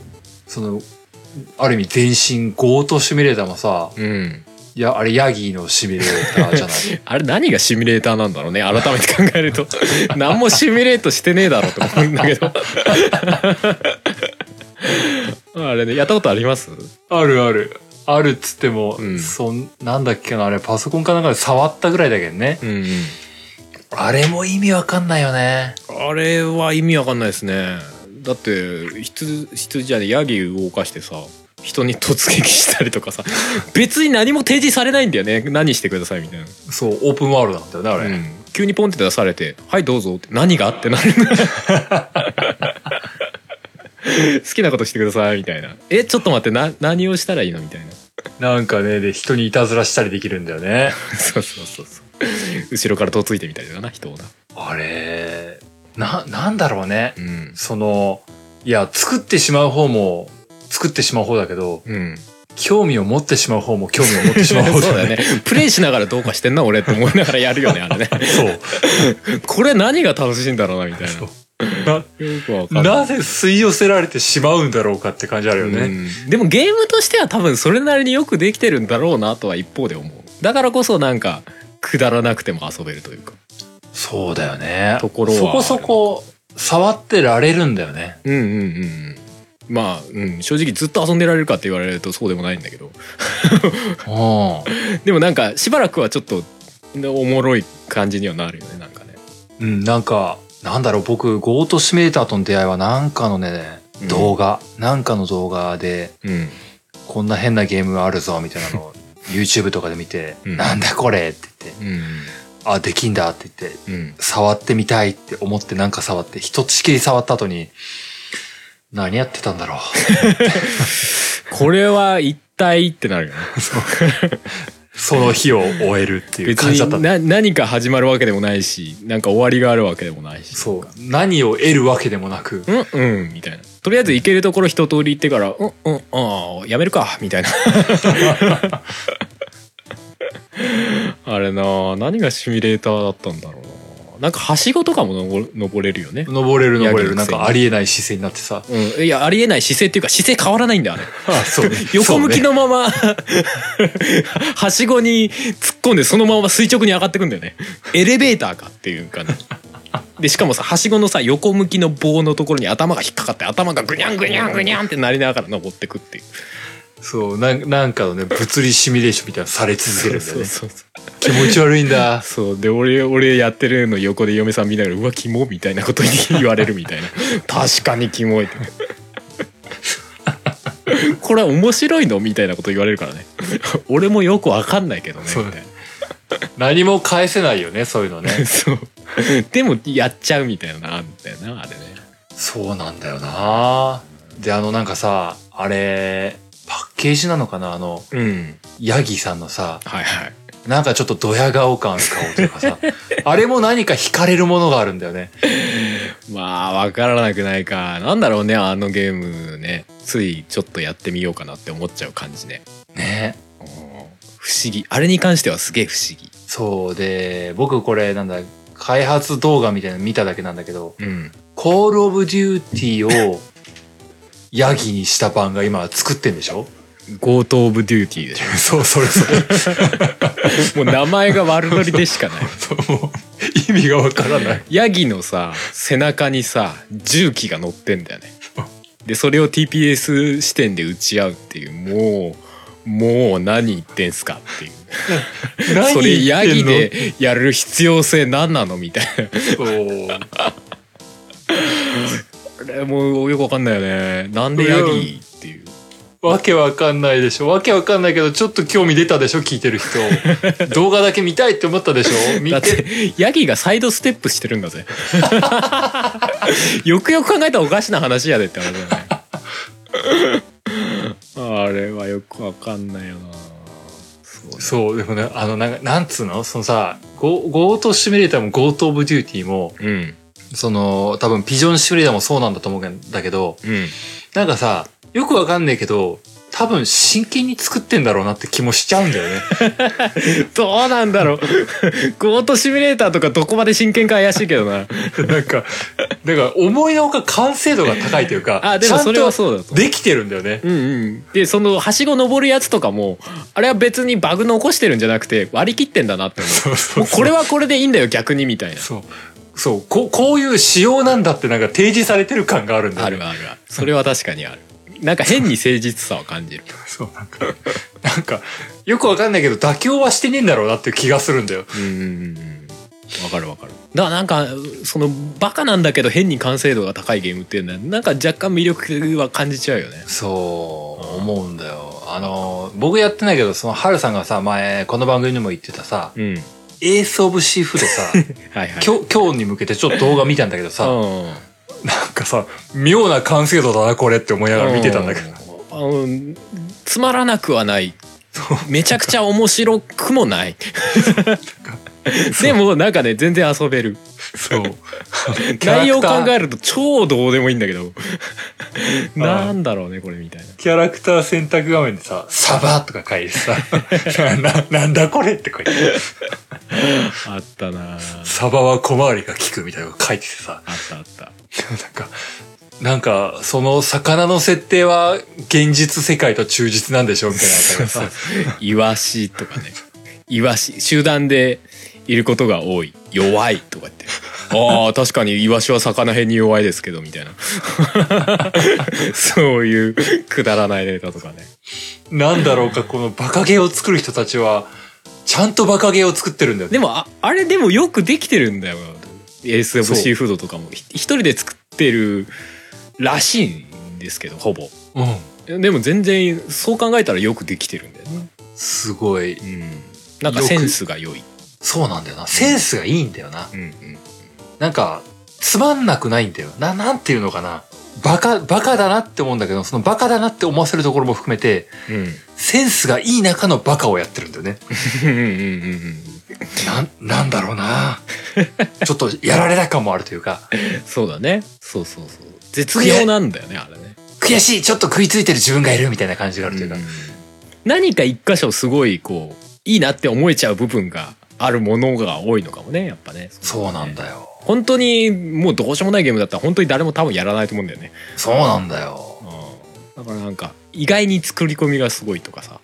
その、ある意味全身ゴートシミュレーターもさ、うん。いや、あれヤギのシミュレーターじゃない？あれ何がシミュレーターなんだろうね改めて考えると。何もシミュレートしてねえだろうと思うんだけど。あれねやったことあります？あるある。あるっつっても、うん。そん、なんだっけな、あれパソコンかなんかで触ったぐらいだけどね。うん、うん、あれも意味わかんないよね。あれは意味わかんないですねだって羊羊じゃねヤギ動かしてさ人に突撃したりとかさ別に何も提示されないんだよね何してくださいみたいな、そう、オープンワールドなんだよね、あれ。うん、急にポンって出されて「はいどうぞ」って何がってなる 好きなことしてくださいみたいな「えちょっと待ってな何をしたらいいの?」みたいななんかね、で、人にいたずらしたりできるんだよね。そうそうそうそう後ろからとついてみたりだな人をな。あれ、な、なんだろうね。うん。その、いや、作ってしまう方も、作ってしまう方だけど、うん。興味を持ってしまう方も興味を持ってしまう方 そうだよね。プレイしながらどうかしてんな俺って思いながらやるよねあれね。そう。これ何が楽しいんだろうなみたいな。ない。なぜ吸い寄せられてしまうんだろうかって感じあるよね。うん。でもゲームとしては多分それなりによくできてるんだろうなとは一方で思う。だからこそなんかくだらなくても遊べるというか。そうだよね。ところはそこそこ触ってられるんだよね。うんうんうんうん。まあ、うん、正直ずっと遊んでられるかって言われるとそうでもないんだけど。う でもなんかしばらくはちょっとおもろい感じにはなるよねなんかね。ん。うん、なんか、なんだろう、僕、ゴートシミュレーターとの出会いはなんかのね、うん。動画、なんかの動画で、うん。こんな変なゲームがあるぞ、みたいなのを YouTube とかで見て、うん。なんだこれってあ、できんだって言って、うん。触ってみたいって思ってなんか触って、一つきり触った後に、何やってたんだろう。これは一体ってなるよね。そ の日を終えるっていう別感じだった。にな何か始まるわけでもないしなんか終わりがあるわけでもないし。そう。何を得るわけでもなく、うんうんみたいな。とりあえず行けるところ一通り行ってからうんうんああやめるかみたいな あれな何がシミュレーターだったんだろうななんかはしごとかも登登れるよね登れる登れる。なんかありえない姿勢になってさ。うん、いやありえない姿勢っていうか姿勢変わらないんだよあれあ、そう。横向き。のままはしごに突っ込んでそのまま垂直に上がってくんだよねエレベーターかっていうかね でしかもさはしごのさ横向きの棒のところに頭が引っかかって頭がグニャングニャングニャンってなりながら登ってくっていうそう。なんなんかのね、物理シミュレーションみたいなのされ続けるんだよね。そうそう気持ち悪いんだ。そうで俺俺やってるの横で嫁さん見ながら「うわキモ」みたいなことに言われるみたいな確かにキモいって これは面白いのみたいなこと言われるからね俺もよくわかんないけどねそうみたいな何も返せないよね、そういうのね。そう。でもやっちゃうみたいなのあんだよな、あれね。そうなんだよなで、あのなんかさ、あれ、ケージなのかな？あの、うん。ヤギさんのさ、はいはい。なんかちょっとドヤ顔感使おうというかさ、あれも何か惹かれるものがあるんだよね。まあ、わからなくないか。なんだろうね、あのゲームね。ついちょっとやってみようかなって思っちゃう感じね。ね。不思議。あれに関してはすげえ不思議。そうで、僕これなんだ、開発動画みたいなの見ただけなんだけど、うん。コールオブデューティーをヤギにした版が今作ってんでしょ？ Goat of Duty でし そう、それそれ。ょ。もう名前が悪ノリでしかない。もう意味がわからない。ヤギのさ、背中にさ、銃器が乗ってんだよね。で、それを TPS 視点で打ち合うっていう、もう、もう何言ってんすかっていう。それヤギでやる必要性何なのみたいな。そう。あれもうよくわかんないよね。なんでヤギ。わけわかんないでしょわけわかんないけど、ちょっと興味出たでしょ聞いてる人。動画だけ見たいって思ったでしょ見だってて、ヤギがサイドステップしてるんだぜ。よくよく考えたらおかしな話やでって話だよね。あれはよくわかんないよな。そうそう、でもね、あの、なんか、なんつうの？そのさ、ゴ Goat Simulator も Goat of Duty も、うん。その、多分 Pigeon Simulator もそうなんだと思うんだけど、うん。なんかさ、よくわかんないけど、多分真剣に作ってんだろうなって気もしちゃうんだよね。どうなんだろう。ゴートシミュレーターとかどこまで真剣か怪しいけどな。なんか、だから思いのほか完成度が高いというか、あ、でもそれはそうだと。できてるんだよね。うんうん。で、その、はしご登るやつとかも、あれは別にバグ残してるんじゃなくて、割り切ってんだなって思う。そうこれはこれでいいんだよ、逆にみたいな。そう。そう。ここういう仕様なんだってなんか提示されてる感があるんだよね。あるあるある。それは確かにある。なんか変に誠実さを感じる。そう、なんか、なんか、よくわかんないけど妥協はしてねえんだろうなっていう気がするんだよ。うんうん。わかるわかる。だからなんか、その、バカなんだけど変に完成度が高いゲームっていうのは、なんか若干魅力は感じちゃうよね。そう、思うんだよ。あの、僕やってないけど、その、ハルさんがさ、前、この番組にも言ってたさ、うん。エース・オブ・シーフードさ、はい今日に向けてちょっと動画見たんだけどさ、うん。なんかさ、妙な完成度だな、これって思いながら見てたんだけど。あのつまらなくはない。めちゃくちゃ面白くもない。でもなんかね全然遊べる。そう。内容を考える。ると超どうでもいいんだけど。なんだろうねこれみたいな。キャラクター選択画面でさ、サバとか書いてさ、な、なんだこれって書いて、あったなサバは小回りが効くみたいなのが書いててさ、あったあった なんか、なんか、その魚の設定は現実世界と忠実なんでしょみたいなさ、イワシとかね。イワシ集団でいることが多い。弱いとか言って。ああ確かにイワシは魚辺に弱いですけどみたいな。そういうくだらないネタとかね。なんだろうか、このバカゲーを作る人たちは、ちゃんとバカゲーを作ってるんだよね。でもああれでもよくできてるんだよエース・オブ・シーフードとかもひ一人で作ってるらしいんですけどほぼうん。でも全然そう考えたらよくできてるんだよねすごい。うんなんかセンスが良いそうなんだよな。センスがいいんだよな。うんうんなんか、つまんなくないんだよ。な、なんていうのかな。バカ、バカだなって思うんだけど、そのバカだなって思わせるところも含めて、うんセンスがいい中のバカをやってるんだよね。うんうんうんうんなん、なんだろうな。ちょっとやられた感もあるというか、そうだねそうそうそう絶妙なんだよねあれね悔しい、ちょっと食いついてる自分がいるみたいな感じがあるというか。うん何か一箇所すごいこういいなって思えちゃう部分があるものが多いのかもねやっぱねそうなんよだよ。本当にもうどうしようもないゲームだったら本当に誰も多分やらないと思うんだよね、そうなんだよ。だからなんか意外に作り込みがすごいとかさうん。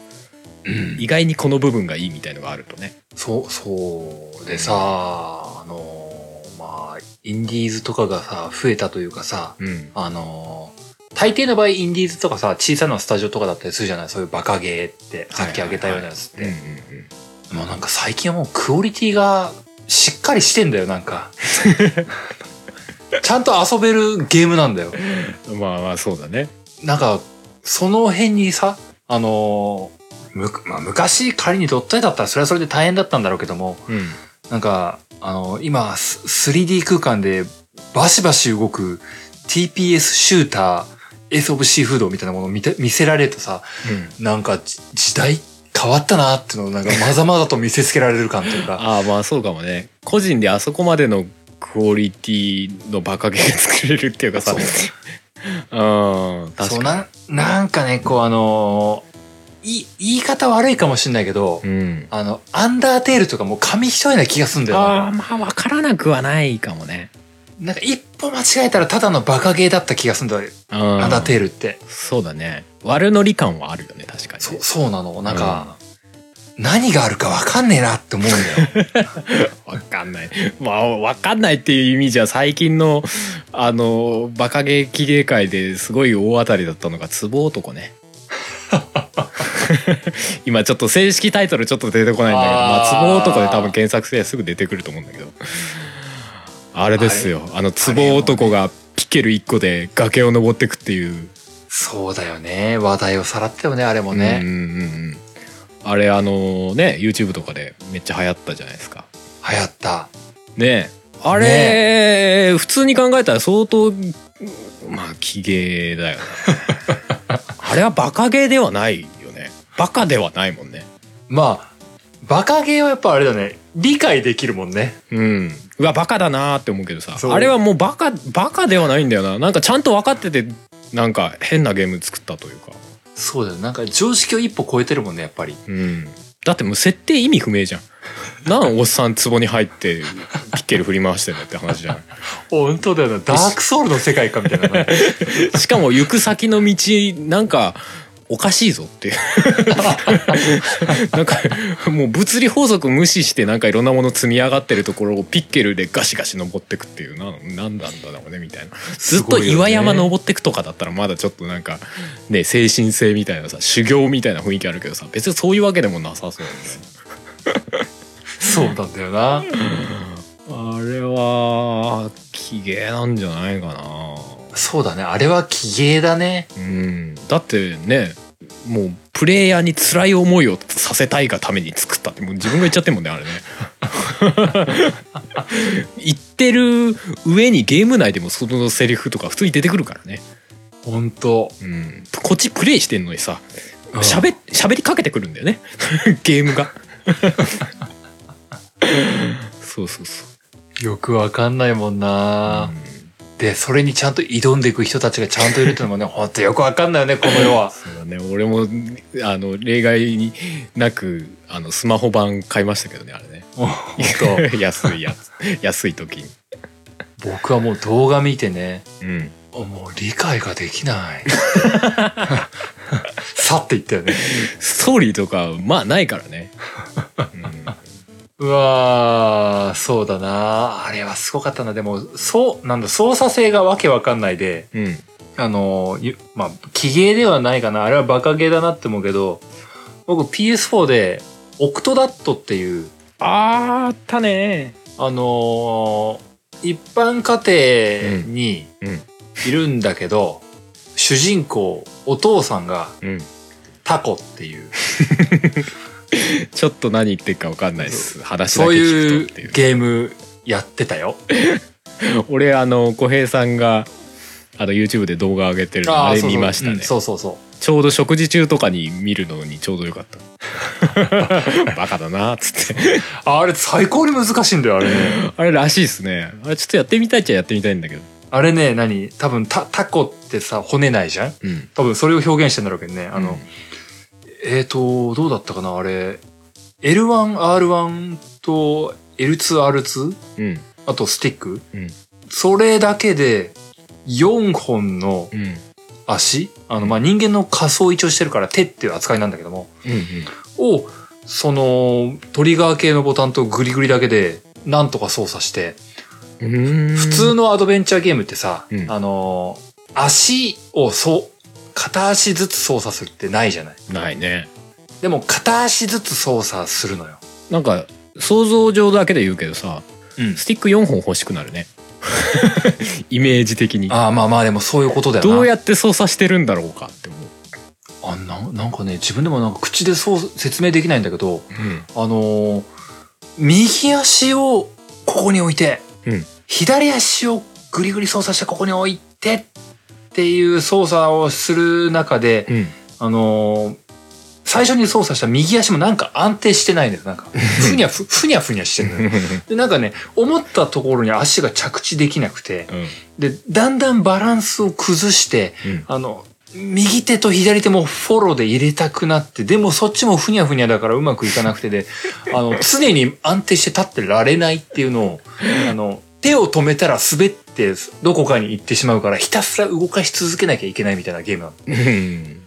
意外にこの部分がいいみたいのがあるとねそう、そう。でさ、あの、まあ、インディーズとかがさ、増えたというかさ、うんあの、大抵の場合インディーズとかさ、小さなスタジオとかだったりするじゃない？そういうバカゲーって、さっき挙げたようなやつって。もうなんか最近はもうクオリティがしっかりしてんだよ、なんか。ちゃんと遊べるゲームなんだよ。うんまあまあそうだねなんか、その辺にさ、あのむ、まあ、昔仮にドット絵だったらそれはそれで大変だったんだろうけども、うん。なんか、あの、今、ス 3D 空間でバシバシ動く TPS シューター、 Ace of Seafood みたいなものを見て見せられるとさ、なんかじ時代変わったなっていうのをなんかまざまざと見せつけられる感というか、ああまあそうかもね。個人であそこまでのクオリティのバカゲー作れるっていうかさ。そう。うん確そうかな、なんかね、こうあのい言い方悪いかもしれないけど、にうんあの、アンダーテールとかもう紙一重な気がするんだよな。ああまあ分からなくはないかもねなんか一歩間違えたらただのバカゲーだった気がするんだよ、アンダーテールって。そうだね悪乗り感はあるよね確かにそう、そうなの。なんか、何があるかわかんねえなって思うんだよ。わかんない。まあ、わかんないっていう意味じゃ、最近の、あの、バカゲーキゲー界ですごい大当たりだったのが、ツボ男ね。今ちょっと正式タイトルちょっと出てこないんだけど、まあ、ツボ男で多分検索すればすぐ出てくると思うんだけど。あれですよ。あの、ツボ男がピケル1個で崖を登ってくっていう。そうだよね。話題をさらったよね、あれもね。うんうんうんうん。あれ、あのね、YouTube とかでめっちゃ流行ったじゃないですか。流行った。ねえあれ、普通に考えたら相当まあ奇芸だよね あれはバカゲーではないよね。バカではないもんね。まあ、バカゲーはやっぱあれだね。理解できるもんね。うん。うわバカだなーって思うけどさ。あれはもうバカバカではないんだよな。なんかちゃんと分かっててなんか変なゲーム作ったというか。そうだよ。なんか常識を一歩超えてるもんねやっぱり。うん。だってもう設定意味不明じゃんなんおっさん壺に入ってピッケル振り回してんだって話じゃない本当だよな。ダークソウルの世界かみたいな。ね しかも行く先の道なんかおかしいぞって。い うなんかもう物理法則無視してなんかいろんなもの積み上がってるところをピッケルでガシガシ登ってくっていう。ななんなんだろうねみたいな。ずっと岩山登ってくとかだったらまだちょっとなんかね精神性みたいなさ修行みたいな雰囲気あるけどさ別にそういうわけでもなさそうねそうなんだよな。あれは奇芸なんじゃないかな。そうだね。あれは奇芸だね。うん。だってねもうプレイヤーに辛い思いをさせたいがために作ったってもう自分が言っちゃってんもんねあれね。言ってる上にゲーム内でもそのセリフとか普通に出てくるからね、本当。うん、こっちプレイしてんのにさうん。喋喋りかけてくるんだよね。ゲームがそうそうそよくわかんないもんう、な、うん。でそれにちゃんと挑んでいく人たちがちゃんといるってのもね ほんとよくわかんないよねこの世は。そうだね。俺もあの例外になくあのスマホ版買いましたけどねあれね。ほんと安いやつ安い時に。僕はもう動画見てねうん。もう理解ができない。さって言ったよね。ストーリーとかまあないからね、う わーそうだな。あれはすごかったな。でもそうなんだ操作性がわけわかんないでうん。うん、あのゆまあ奇芸ではないかな。あれはバカゲーだなって思うけど僕 PS4 でオクトダットっていうあーあったね。あのー一般家庭にうん。いるんだけど、主人公お父さんがうん。タコっていう ちょっと何言ってるか分かんないです。話だけそうい聞うゲームやってたよ。俺あの小平さんがあの YouTube で動画上げてるのあれ見ましたね。うんそうそうそう。ちょうど食事中とかに見るのにちょうどよかった。バカだなっつって。ああれ最高に難しいんだよ、あれね。あれらしいですね。あれちょっとやってみたいっちゃやってみたいんだけど。あれね、何？多分タタコってさ、骨ないじゃん？うん。多分それを表現してんだろうけどね。あの、うんえーと、どうだったかなあれ。L1R1 と L2R2? うん。あとスティック？うん。それだけで4本のうん。足？あの、まあ、人間の仮想位置をしてるから手っていう扱いなんだけども、うんを、その、トリガー系のボタンとグリグリだけで、なんとか操作して、うん。普通のアドベンチャーゲームってさ、うん。あの、足をそう、片足ずつ操作するってないじゃない。ないねでも、片足ずつ操作するのよ。なんか想像上だけで言うけどさうん。スティック4本欲しくなるね イメージ的にああ、まあまあ、でもそういうことだよな。どうやって操作してるんだろうかって思うあななんかね、自分でもなんか口でそう説明できないんだけど、うんあのー右足をここに置いて、うん左足をグリグリ操作してここに置いてっていう操作をする中で、うんあのー最初に操作した右足もなんか安定してないんだよ。なんか、ふにゃふ、ふにゃふにゃしてるのよ。で、なんかね、思ったところに足が着地できなくて、で、だんだんバランスを崩して、うんあの、右手と左手もフォローで入れたくなって、でもそっちもふにゃふにゃだからうまくいかなくてで、あの、常に安定して立ってられないっていうのを、あの、手を止めたら滑ってどこかに行ってしまうから、ひたすら動かし続けなきゃいけないみたいなゲームなの。うん。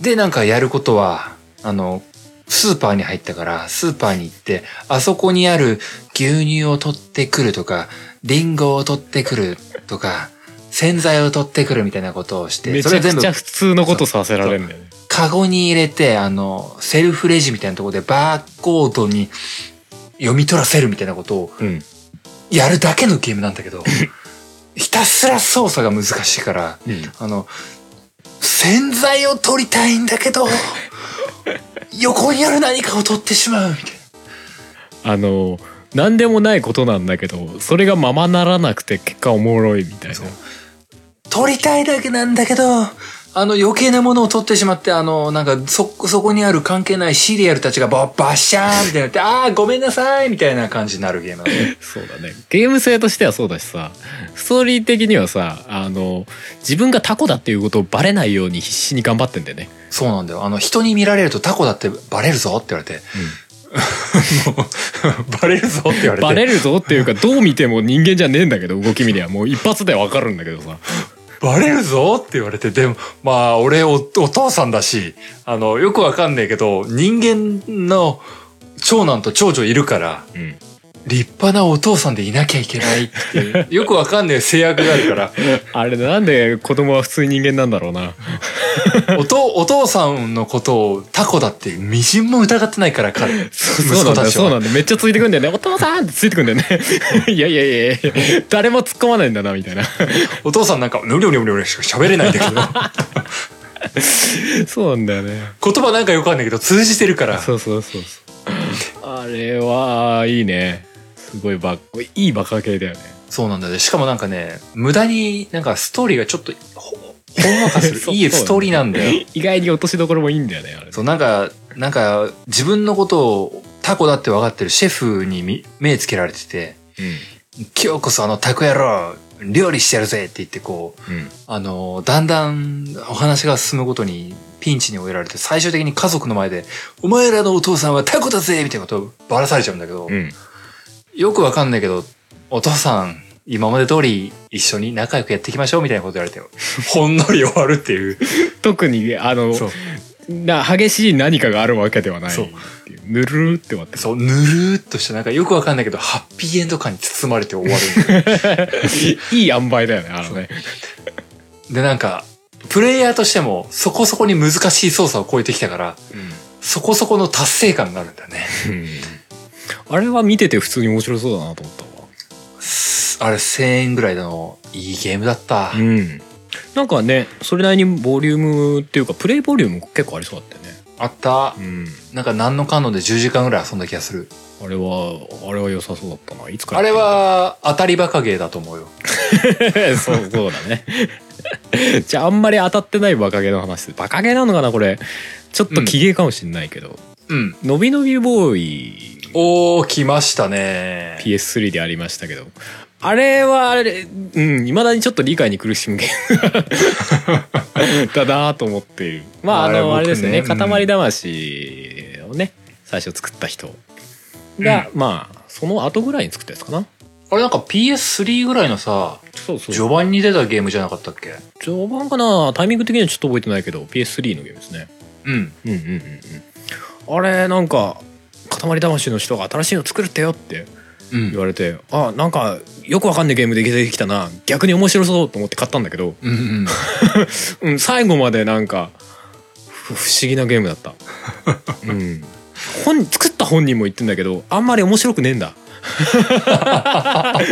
で、なんかやることは、あの、スーパーに入ったから、スーパーに行って、あそこにある牛乳を取ってくるとか、リンゴを取ってくるとか、洗剤を取ってくるみたいなことをして、めちゃくちゃ普通のことさせられるんだよね。カゴに入れて、あの、セルフレジみたいなところでバーコードに読み取らせるみたいなことをうん。やるだけのゲームなんだけど、ひたすら操作が難しいから、うん。あの、洗剤を取りたいんだけど、横にある何かを取ってしまうみたいな。あの何でもないことなんだけどそれがままならなくて結果おもろいみたいな。取りたいだけなんだけど、ああの余計なものを取ってしまって、あの、なんか、そ、そこにある関係ないシリアルたちがババッシャーンみたいになって、ああ、ごめんなさいみたいな感じになるゲームだね。そうだねゲーム性としてはそうだしさストーリー的にはさあの自分がタコだっていうことをバレないように必死に頑張ってんだよねそうなんだよ。あの、人に見られるとタコだってバレるぞって言われて。もうバレるぞって言われて。バレるぞっていうかどう見ても人間じゃねえんだけど動き見りゃもう一発でわかるんだけどさバレるぞって言われて、でも、まあ、俺お、お父さんだし、あの、よくわかんねえけど、人間の長男と長女いるから、うん。立派なお父さんでいなきゃいけないっていう、よくわかんない制約があるから、あれなんで子供は普通に人間なんだろうな。おと、お父さんのことをタコだってみじんも疑ってないから、彼、そうなんだよ。そうなんだよ。めっちゃついてくんだよね。お父さんってついてくんだよね。いやいやいやいや。誰も突っ込まないんだなみたいな。お父さんなんか、ぬりょぬりょぬりょしか喋れないんだけど、そうなんだよね言葉なんかよくわかんないけど通じてるから、そうそうそうそうあれはいいねすごいバいいバカ系だよね。そうなんだよね。しかもなんかね、無駄になんかストーリーがちょっとほ、ほんわかする。いいストーリーなんだよ。意外に落としどころもいいんだよねあれ。そう、なんか、なんか、自分のことをタコだって分かってるシェフにみ目つけられてて、今日こそあのタコ野郎、料理してやるぜって言ってこう、うん。うんあの、だんだんお話が進むごとにピンチに追いられて、最終的に家族の前で、お前らのお父さんはタコだぜみたいなことをばらされちゃうんだけど、うんよくわかんないけど、お父さん、今まで通り一緒に仲良くやっていきましょうみたいなこと言われて、ほんのり終わるっていう。特にあのそう。な激しい何かがあるわけではないそうぬるーって終わってそう、ぬるーっとした、なんかよくわかんないけど、ハッピーエンド感に包まれて終わる。いい塩梅だよねあのねで、なんか、プレイヤーとしても、そこそこに難しい操作を超えてきたから、そこそこの達成感があるんだよね。うんあれは見てて普通に面白そうだなと思ったわ。すあれ1000円ぐらいのいいゲームだった。うん。なんかねそれなりにボリュームっていうかプレイボリューム結構ありそうだったよね。あった。う。ん。なんか何のかんので10時間ぐらい遊んだ気がする。あれはあれは良さそうだったな。いつかあれは当たりバカゲーだと思うよ。そうそうだね。じゃああんまり当たってないバカゲーの話バカゲーなのかなこれ。ちょっと奇芸かもしんないけど、うん。のびのびボーイおー、来ましたね。PS3 でありましたけど。あれはあれうんいまだにちょっと理解に苦しむゲーム。だなと思っている。まああのあれですよね。うん。塊魂をね最初作った人。が、まあその後ぐらいに作ったやつかな。あれなんか PS3 ぐらいのさ、そうそう。序盤に出たゲームじゃなかったっけ？序盤かな。タイミング的にはちょっと覚えてないけど PS3 のゲームですね。うん。うんうんうんうん。あれなんか塊魂の人が新しいの作るってよってうん。言われてあなんかよくわかんないゲームで出てきたな。逆に面白そうと思って買ったんだけど、うんうん。うん、最後までなんかふ不思議なゲームだった、うん、本作った本人も言ってんだけどあんまり面白くねえんだ。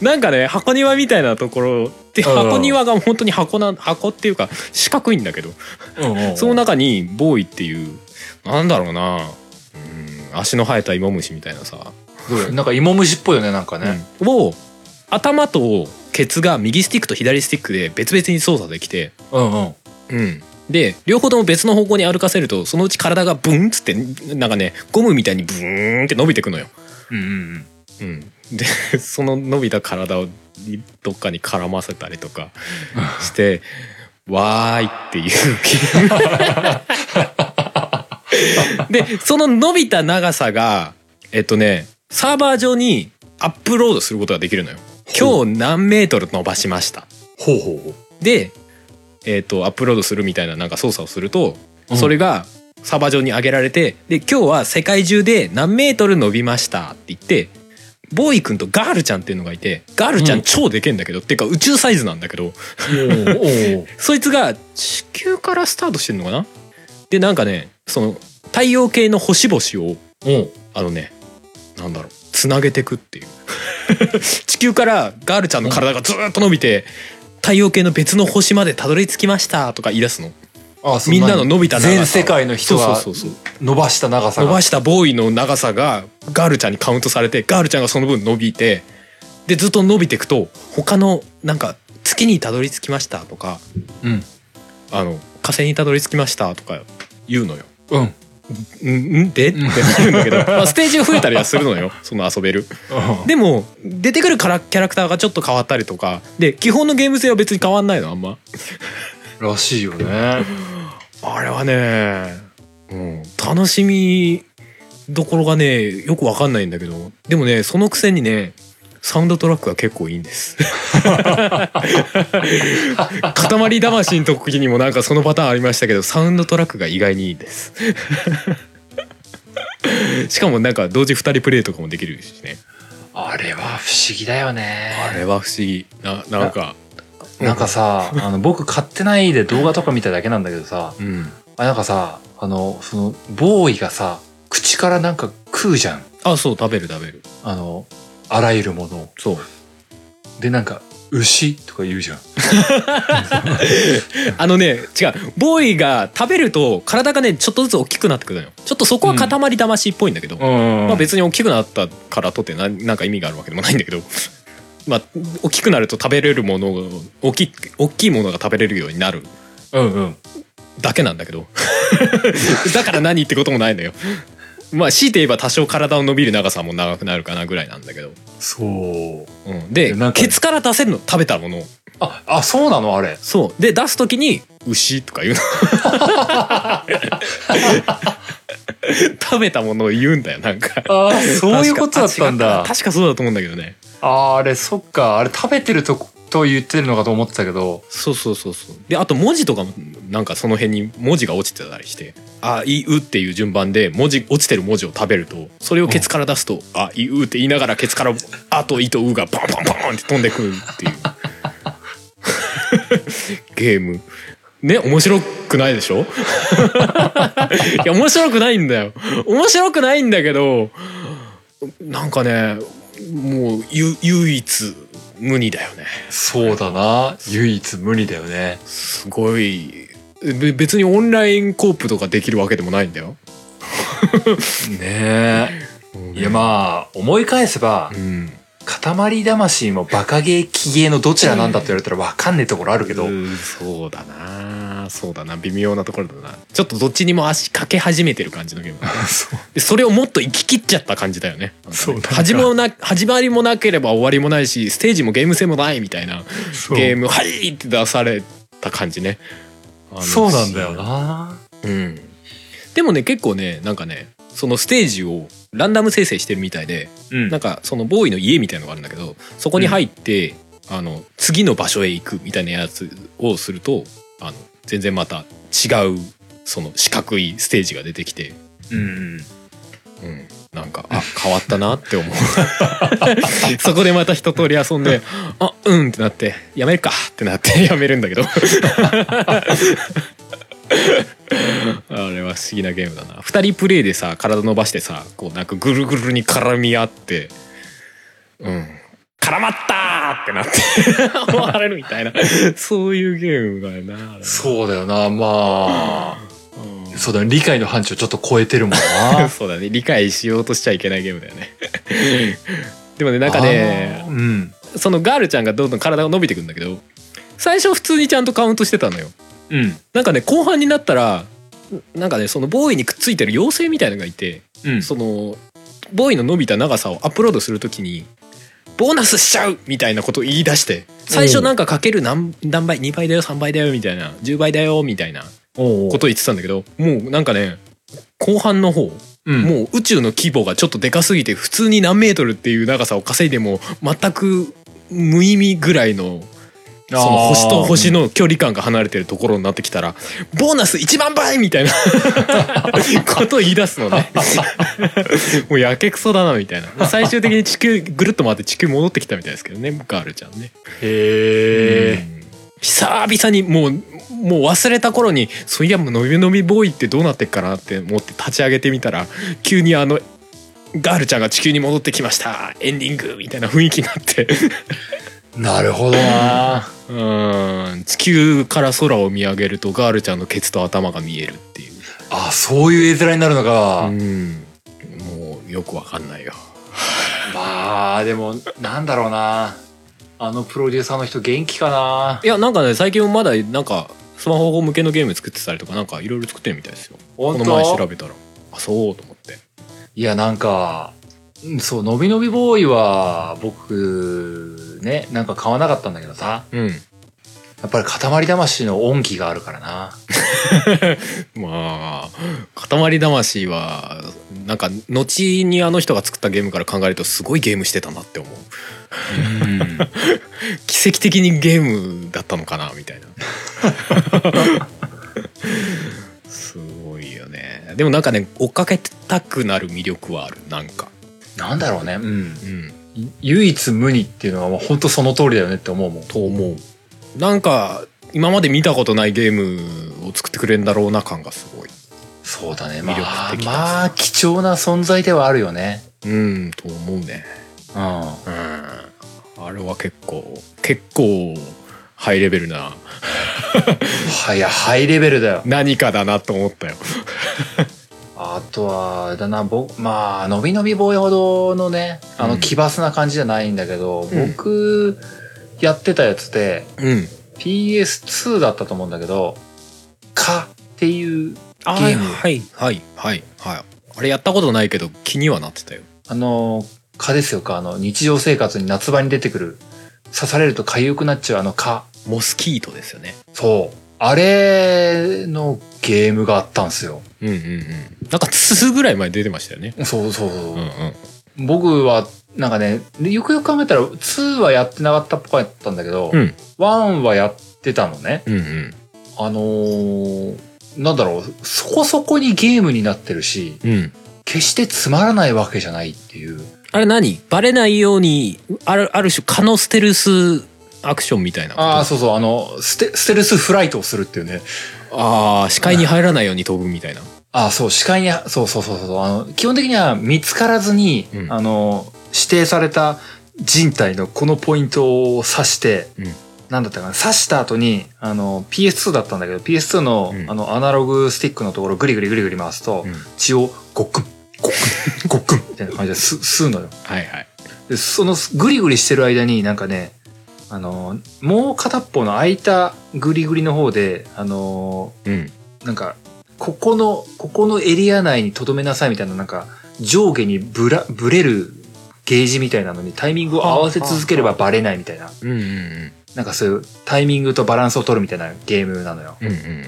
なんかね箱庭みたいなところでうん。箱庭が本当に箱な箱っていうか四角いんだけど。うんうん。その中にボーイっていうなんだろうな、うん、足の生えた芋虫みたいなさ、どうなんか芋虫っぽいよね、なんかね。うん。を頭とケツが右スティックと左スティックで別々に操作できて、うんうん。うん、で両方とも別の方向に歩かせるとそのうち体がブンっつってなんかねゴムみたいにブーンって伸びてくのよ。うんうんうん、で その伸びた体をどっかに絡ませたりとかして「わーい」っていう でその伸びた長さがえっとねサーバー上にアップロードすることができるのよ。今日何メートル伸ばしました。ほうほうほで、えっとアップロードするみたいななんか操作をすると、うん。それがサーバー上に上げられてで今日は世界中で何メートル伸びましたって言ってボーイくんとガールちゃんっていうのがいてガールちゃうん。ん超でけんだけど、っていうか宇宙サイズなんだけど そいつが地球からスタートしてるのかな？でなんかねその太陽系の星々をおあのねなんだろうつなげてくっていう 地球からガールちゃんの体がずーっと伸びて太陽系の別の星までたどり着きましたとか言い出すのあそみんなの伸びた長さ全世界の人が伸ばした長さが。伸ばしたボーイの長さがガールちゃんにカウントされてガールちゃんがその分伸びてでずっと伸びていくと他のなんか月にたどり着きましたとかうん。あの火星にたどり着きましたとか言うのよ。うん。うん？ん？で？ってなるんだけど、まあ、ステージが増えたりはするのよ。その遊べる。でも出てくるからキャラクターがちょっと変わったりとか。で基本のゲーム性は別に変わんないのあんま。らしいよね。あれはね、うん、楽しみどころがねよくわかんないんだけど。でもねそのくせにねサウンドトラックが結構いいんです。塊魂の時にもなんかそのパターンありましたけどサウンドトラックが意外にいいです。しかもなんか同時2人プレイとかもできるしねあれは不思議だよね。あれは不思議ななんかなんかさ、あの、僕買ってないで動画とか見ただけなんだけどさ、うんあなんかさ、あの、その、ボーイがさ、口からなんか食うじゃん。あそう食べる食べるあの、あらゆるものを。そう。で、なんか、牛とか言うじゃん。あのね違う。ボーイが食べると体がねちょっとずつ大きくなってくるのよ。ちょっとそこは塊魂っぽいんだけど、ん。まあ別に大きくなったからとってななんか意味があるわけでもないんだけど。まあ大きくなると食べれるものが大きい大きいものが食べれるようになる。うんうん。だけなんだけど。だから何ってこともないのよまあ強いて言えば多少体の伸びる長さも長くなるかなぐらいなんだけど、そう。うん、でなんかケツから出せるの食べたもの。をあ、あ、そうなの？あれ。そう。で出す時に「牛」とか言うの。食べたものを言うんだよなんか。ああ、そういうことだったんだ。確か。確かそうだと思うんだけどね。あーあれ、そっか。あれ食べてるとこと言ってるのかと思ってたけど。そうそうそうそう。であと文字とかもなんかその辺に文字が落ちてたりして「あいう」っていう順番で文字落ちてる文字を食べるとそれをケツから出すと「あいう」って言いながらケツから「あ」と「い」と「う」がポンポンポンって飛んでくるっていう。ゲーム。ね面白くないでしょ？いや面白くないんだよ。面白くないんだけどなんかねもうゆ唯一無二だよね。そうだな。唯一無二だよね。すごいべ別にオンラインコープとかできるわけでもないんだよ。ねえ。いやまあ、思い返せばう、ん、塊魂もバカゲーキゲーのどちらなんだって言われたらわかんねえところあるけど。うんそうだなそうだな微妙なところだなちょっとどっちにも足かけ始めてる感じのゲーム そう。でそれをもっと行き切っちゃった感じだよねそう始まな始まりもなければ終わりもないしステージもゲーム性もないみたいなゲーム「はい!」って出された感じねそうなんだよな。うん、でもね結構ねなんかねそのステージをランダム生成してるみたいでうん。なんかそのボーイの家みたいのがあるんだけどそこに入って、あの次の場所へ行くみたいなやつをするとあの全然また違うその四角いステージが出てきて、うん。うん、なんかあ変わったなって思う。そこでまた一通り遊んであうんってなってやめるかってなって やめるんだけど。あれは不思議なゲームだな。2人プレイでさ体伸ばしてさこうなんかぐるぐるに絡み合ってうん。絡まったってなって終われるみたいな。そういうゲームだよなそうだよな。まあ、そうだね。理解の範疇ちょっと超えてるもんな。そうだね理解しようとしちゃいけないゲームだよね でもねなんかねうん。そのガールちゃんがどんどん体が伸びてくんだけど最初普通にちゃんとカウントしてたのようん。なんかね後半になったらなんかねそのボーイにくっついてる妖精みたいのがいてうん。そのボーイの伸びた長さをアップロードするときにボーナスしちゃうみたいなことを言い出して最初なんかかける何何倍2倍だよ3倍だよみたいな10倍だよみたいなことを言ってたんだけどもうなんかね後半の方うん。もう宇宙の規模がちょっとでかすぎて普通に何メートルっていう長さを稼いでも全く無意味ぐらいのその星と星の距離感が離れてるところになってきたらボーナス1万倍みたいな ことを言い出すのね。もうやけくそだなみたいな。最終的に地球ぐるっと回って地球戻ってきたみたいですけどねガールちゃんね。へえ。うん。久々にもうもう忘れた頃にそういやもうのびのびボーイってどうなってっかなって思って立ち上げてみたら急にあのガールちゃんが地球に戻ってきましたエンディングみたいな雰囲気になってなるほどな。うん地球から空を見上げるとガールちゃんのケツと頭が見えるっていうあ、そういう絵面になるのか。うんもうよくわかんないよまあ、でも、なんだろうな。あのプロデューサーの人元気かな？いやなんかね最近もまだなんかスマホ向けのゲーム作ってたりとかなんかいろいろ作ってるみたいですよ。こ本の前調当べたら。あそうと思って。いや、なんか、うんそう、のびのびボーイは、僕、ね、なんか買わなかったんだけどさ、うん。やっぱり塊魂の恩義があるからな。まあ塊魂はなんか後にあの人が作ったゲームから考えるとすごいゲームしてたなって思う。うん。奇跡的にゲームだったのかなみたいなすごいよねでもなんかね追っかけたくなる魅力はあるなんかなんだろうね。うん。うんい唯一無二っていうのはもう本当その通りだよねって思うもん。と思うなんか今まで見たことないゲームを作ってくれるんだろうな感がすごいそうだね。魅力まあ、まあ、貴重な存在ではあるよね。うんと思うねうん。うんあれは結構結構ハイレベルなはいや、ハイレベルだよ。何かだなと思ったよ。あとは、あれだな、僕、まあ、のびのびボーイほどのね、あの、うん。奇抜な感じじゃないんだけど、うん。僕、やってたやつで、うん。PS2 だったと思うんだけど、かっていう、あゲーム。はいはいはいはい。あれやったことないけど気にはなってたよ。あの、蚊ですよか、あの、日常生活に夏場に出てくる、刺されると痒くなっちゃうあの蚊。モスキートですよねそう。あれのゲームがあったんですよ。うんうんうんなんか2ぐらい前出てましたよねそうそうそう。うんうん僕は、なんかね、よくよく考えたら、2はやってなかったっぽかったんだけど、うん1はやってたのね。うんうんあのーなんだろう、そこそこにゲームになってるし、うん決してつまらないわけじゃないっていう。あれ何？バレないようにあるある種蚊のステルスアクションみたいな。ああ、そうそう、あの、ステ、ステルスフライトをするっていうね。あー視界に入らないように飛ぶみたいな。ああ、そう、視界に、そうそうそうそう、あの、基本的には見つからずに、うん。あの、指定された人体のこのポイントを指して、うん。なんだったかな、刺した後に、あの、PS2 だったんだけど、PS2 の、うん。あの、アナログスティックのところをグリグリグリグリ回すと、うん。血をごっくん、ごっくん、ごっくん、みたいな感じで吸吸うのよ。はいはい。で、そのグリグリしてる間になんかね、あの、もう片っぽの空いたグリグリの方で、あの、うん。なんか、ここの、ここのエリア内に留めなさいみたいな、なんか、上下にぶら、ぶれるゲージみたいなのにタイミングを合わせ続ければバレないみたいな、うんうんうん。なんかそういうタイミングとバランスを取るみたいなゲームなのよ。うんうん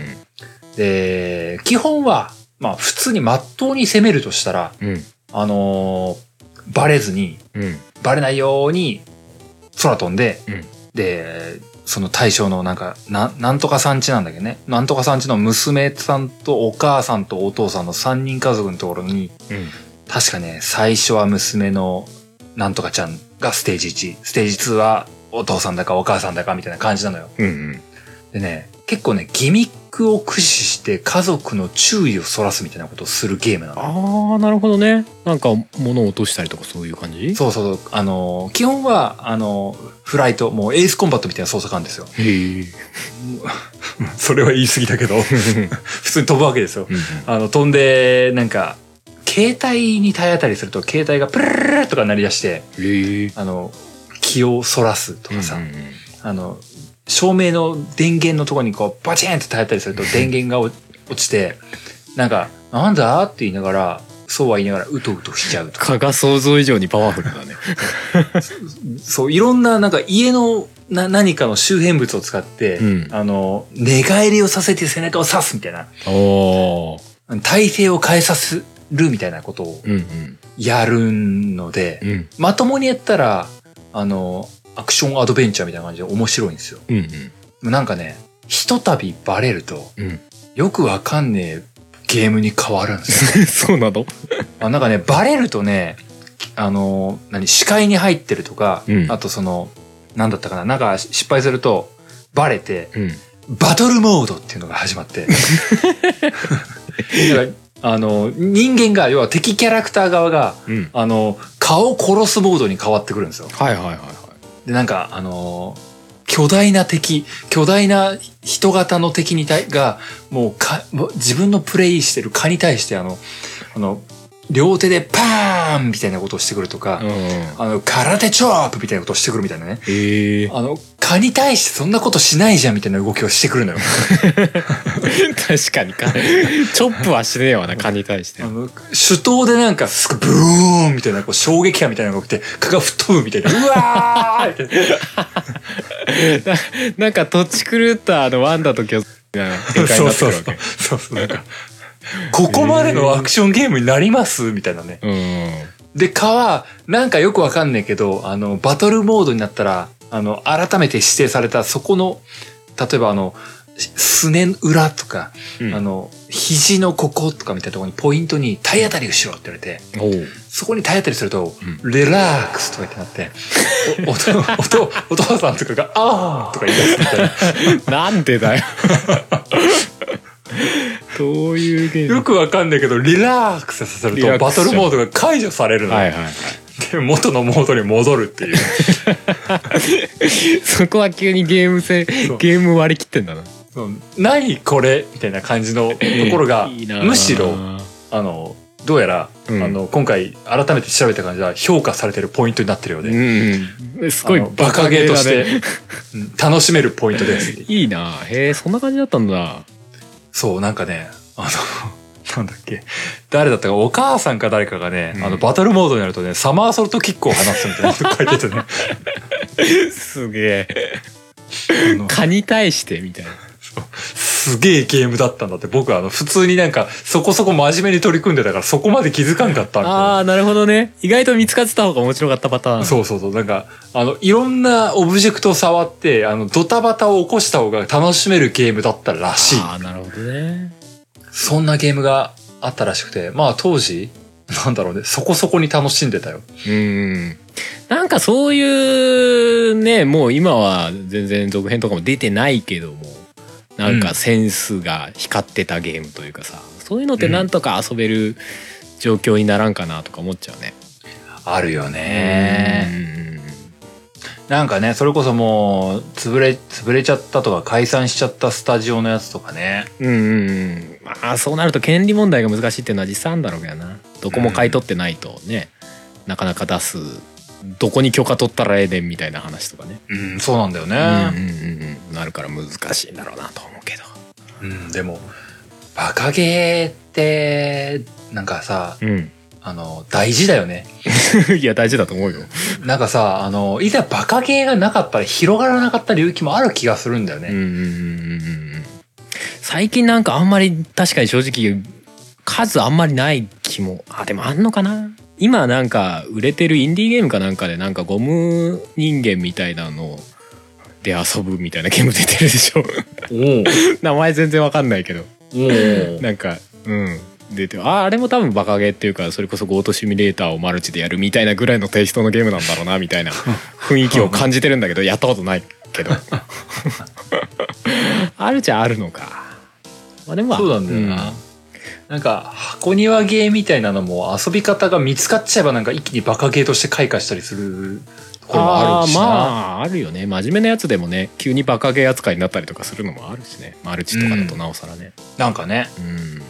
で、基本は、まあ普通に真っ当に攻めるとしたら、うんうんあのーバレずに、うん。バレないように空飛んで、うん。で、その対象のなんか、な、なんとかさんちなんだけどね。なんとかさんちの娘さんとお母さんとお父さんの3人家族のところに、うん。確かね、最初は娘のなんとかちゃんがステージ1、ステージ2はお父さんだかお母さんだかみたいな感じなのよ。うんうん。でね、結構ね、ギミックを駆使して家族の注意をそらすみたいなことをするゲームなのよ。ああなるほどねなんか物を落としたりとかそういう感じ？そうそうそう。あの、基本は、あの、フライト、もうエースコンバットみたいな操作感ですよ。へえ それは言い過ぎだけど、普通に飛ぶわけですよ。うんあの、飛んで、なんか、携帯に体当たりすると、携帯がプルルルルとか鳴り出して、あの、気をそらすとかさ、うんうんあの、照明の電源のところにこう、バチンって体当たりすると電源が落落ちて、なんか、なんだ？って言いながら、そうは言いながら、うとうとしちゃうと。か。蚊が想像以上にパワフルだね。そう、いろんな、なんか家のな何かの周辺物を使って、うん。あの、寝返りをさせて背中を刺すみたいな、体勢を変えさせるみたいなことをうんうん。やるので、うん。まともにやったら、あの、アクションアドベンチャーみたいな感じで面白いんですよ。うんなんかね、ひとたびバレると、うんよくわかんねえゲームに変わるんですよ。そうなの？あなんかね、バレるとね、あの、何、視界に入ってるとか、うんあとその、なんだったかな、なんか失敗すると、バレて、うんバトルモードっていうのが始まって。あの、人間が、要は敵キャラクター側が、うんあの、顔を殺すモードに変わってくるんですよ。はいはいはいはいで、なんか、あの巨大な敵、巨大な人型の敵に対が、もうか、自分のプレイしてる蚊に対して、あの、あの、両手でパーンみたいなことをしてくるとか、うんあの、空手チョップみたいなことをしてくるみたいなね。ええ。あの、蚊に対してそんなことしないじゃんみたいな動きをしてくるのよ。確かにか。チョップはしねえわな蚊に対して。あの、手刀でなんか、すぐブーンみたいな、こう、衝撃波みたいなのが起きて、蚊が吹っ飛ぶみたいな、うわーみたいな。ななんか土地狂ったあのワンダと巨が展開になってるわけ。そうそう、なんか、ここまでのアクションゲームになります？みたいなね。うん。で、蚊は、なんかよくわかんないけど、あの、バトルモードになったら、あの、改めて指定されたそこの、例えばあの、すね裏とか、うん。あの、肘のこことかみたいなところにポイントに体当たりをしろって言われて、そこに体当たりすると、うレラックスとかってなって、おおと お父さんとかが、あーとか言い出すみたいな。なんでだよどういうゲーム？よくわかんないけど、リラックスさせると、バトルモードが解除されるの。はいはいはい。で、元のモードに戻るっていう。そこは急にゲーム性ゲーム割り切ってんだな。そう。何これみたいな感じのところが、いいなむしろ、あの、どうやら、うん。あの、今回改めて調べた感じは評価されてるポイントになってるようで、うんすごいバカゲーとして、楽しめるポイントです。いいなへえそんな感じだったんだそう、なんかね、あの、なんだっけ、誰だったか、お母さんか誰かがね、うん。あの、バトルモードになるとね、サマーソルトキックを放つみたいなこと 書いててね、すげえ。あの。蚊に対してみたいなすげえゲームだったんだって、僕はあの、普通になんか、そこそこ真面目に取り組んでたから、そこまで気づかんかった。ああなるほどね意外と見つかってた方が面白かったパターンそうそうそう。なんか、あの、いろんなオブジェクトを触って、あの、ドタバタを起こした方が楽しめるゲームだったらしい。ああなるほどねそんなゲームがあったらしくて、まあ当時、なんだろうね、そこそこに楽しんでたよ。うんなんかそういうねもう今は全然続編とかも出てないけどもなんかセンスが光ってたゲームというかさ、そういうのってなんとか遊べる状況にならんかなとか思っちゃうね。あるようね。んなんかね、それこそもう、潰れ、潰れちゃったとか解散しちゃったスタジオのやつとかね。うんうんうんまあそうなると権利問題が難しいっていうのは実際あるんだろうけどなどこも買い取ってないとね、なかなか出すどこに許可取ったらええねんみたいな話とかね、うん、そうなんだようんうんね。うんうん。なるから難しいんだろうなと思うけど。うん、でも、バカゲーって、なんかさ、うん。あの、大事だよね。いや大事だと思うよ。なんかさ、あの、いざバカゲーがなかったら広がらなかった領域もある気がするんだよね。うんうんうんうんうん最近なんかあんまり確かに正直数あんまりない気もあでもあんのかな今なんか売れてるインディーゲームかなんかでなんかゴム人間みたいなので遊ぶみたいなゲーム出てるでしょ。お 名前全然わかんないけど。おなんかうん。出てああれも多分バカゲーっていうかそれこそゴートシミュレーターをマルチでやるみたいなぐらいのテイストのゲームなんだろうなみたいな 雰囲気を感じてるんだけどやったことないけど。あるじゃあるのか。まあでもそうなんだよな。なんか、箱庭ゲーみたいなのも遊び方が見つかっちゃえばなんか一気にバカゲーとして開花したりするところもあるしな。まああるよね。真面目なやつでもね急にバカゲー扱いになったりとかするのもあるしね。マルチとかだとなおさらね。なんかね。うん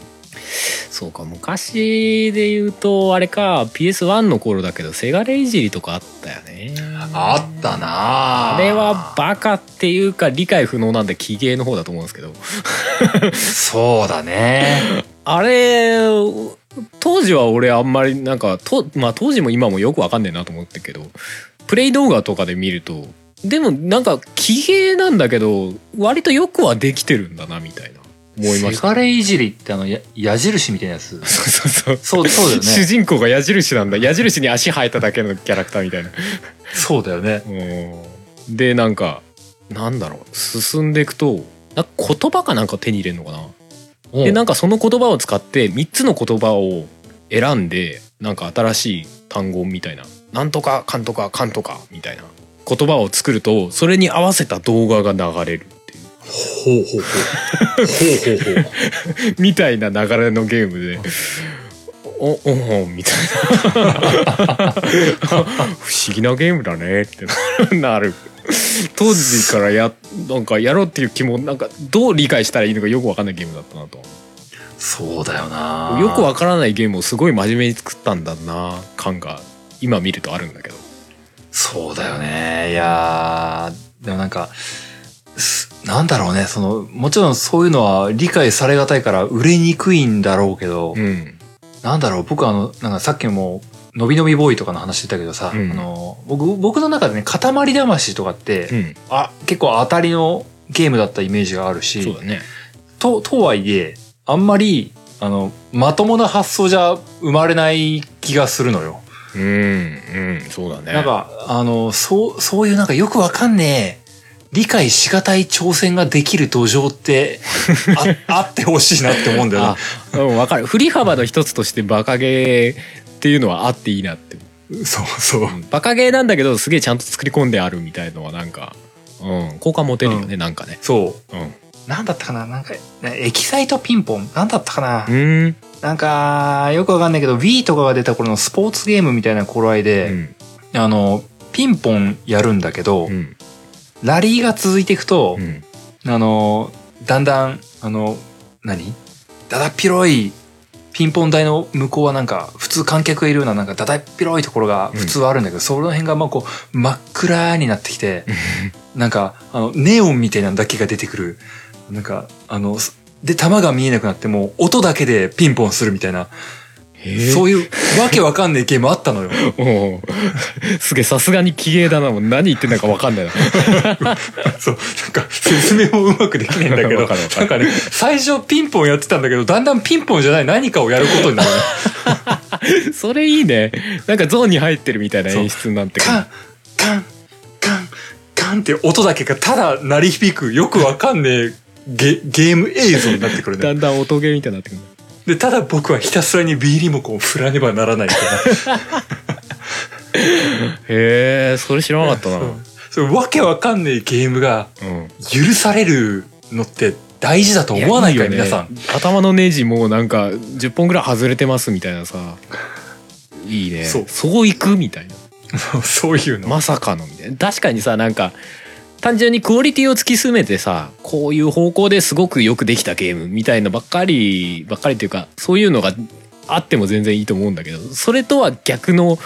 そうか昔で言うとあれか PS1 の頃だけどセガレイジリとかあったよね。あったな。あれはバカっていうか理解不能なんで奇芸の方だと思うんですけど。そうだね。あれ当時は俺あんまりなんかと、まあ、当時も今もよくわかんねえなと思ってるけどプレイ動画とかで見るとでもなんか奇芸なんだけど割とよくはできてるんだなみたいな思いましたセガレいじりってあの、や矢印みたいなやつ。そうそうそう。そう、そうだよ主ね。人公が矢印なんだ。矢印に足生えただけのキャラクターみたいな。そうだよね。うん。でなんかなんだろう。進んでいくとなんか言葉かなんか手に入れるのかな。でなんかその言葉を使って3つの言葉を選んでなんか新しい単語みたいな「なんとかかんとかかんとか」みたいな。言葉を作るとそれに合わせた動画が流れるほうほうほう。ほうほうほう。みたいな流れのゲームで。おおおみたいな不思議なゲームだねってなる当時からやなんかやろうっていう気もなんかどう理解したらいいのかよくわかんないゲームだったなとそうだよなよくわからないゲームをすごい真面目に作ったんだな感が今見るとあるんだけどそうだよね。いやー、でもなんか、すなんだろうね。その、もちろんそういうのは理解されがたいから売れにくいんだろうけど、うん。なんだろう、僕あの、なんかさっきも、のびのびボーイとかの話してたけどさ、うん。あの、僕、僕の中でね、塊魂とかって、うん。あ、結構当たりのゲームだったイメージがあるし、そうだね。と、とはいえ、あんまり、あの、まともな発想じゃ生まれない気がするのよ。うんうん。そうだね。なんか、あの、そう、そういうなんかよくわかんねえ、理解しがたい挑戦ができる土壌って、あ、あってほしいなって思うんだよね。あ。うんわかる。振り幅の一つとしてバカゲーっていうのはあっていいなって。そうそう。バカゲーなんだけどすげえちゃんと作り込んであるみたいのはなんかうん好感持てるよね、なんかね。そう。うん。なんだったかななんか、エキサイトピンポン。なんだったかな、うん。なんか、よくわかんないけど、Wii とかが出た頃のスポーツゲームみたいな頃合いうで、ん。あの、ピンポンやるんだけど、うんラリーが続いていくと、うん。あの、だんだん、あの、何？だだっ広いピンポン台の向こうはなんか、普通観客がいるようななんかだだっ広いところが普通はあるんだけど、その辺がまあこう、真っ暗になってきて、なんか、あの、ネオンみたいなのだけが出てくる。なんか、あの、すで、弾が見えなくなっても、音だけでピンポンするみたいな、そういうわけわかんないゲームあったのよ。おうすげえさすがに奇芸だな。もう何言ってんだか分かんないな。そう、なんか説明もうまくできないんだけど、なんかね、最初ピンポンやってたんだけど、だんだんピンポンじゃない何かをやることになるの。それいいね。なんかゾーンに入ってるみたいな演出になって。くるカン、カン、カン、カンって音だけがただ鳴り響く、よくわかんねえゲゲーム映像になってくるね。だんだん音ゲーみたいになってくるで、ただ僕はひたすらに B リモコンを振らねばならないみたいへえそれ知らなかったな。な。そう。そうわけわかんねえゲームがうん。許されるのって大事だと思わないかいよね。皆さん。頭のネジもうなんか10本ぐらい外れてますみたいなさ。いいね。そう。そういくみたいな。そういうの。まさかのみたいな。確かにさなんか単純にクオリティを突き詰めてさこういう方向ですごくよくできたゲームみたいのばっかりばっかりっていうかそういうのがあっても全然いいと思うんだけどそれとは逆の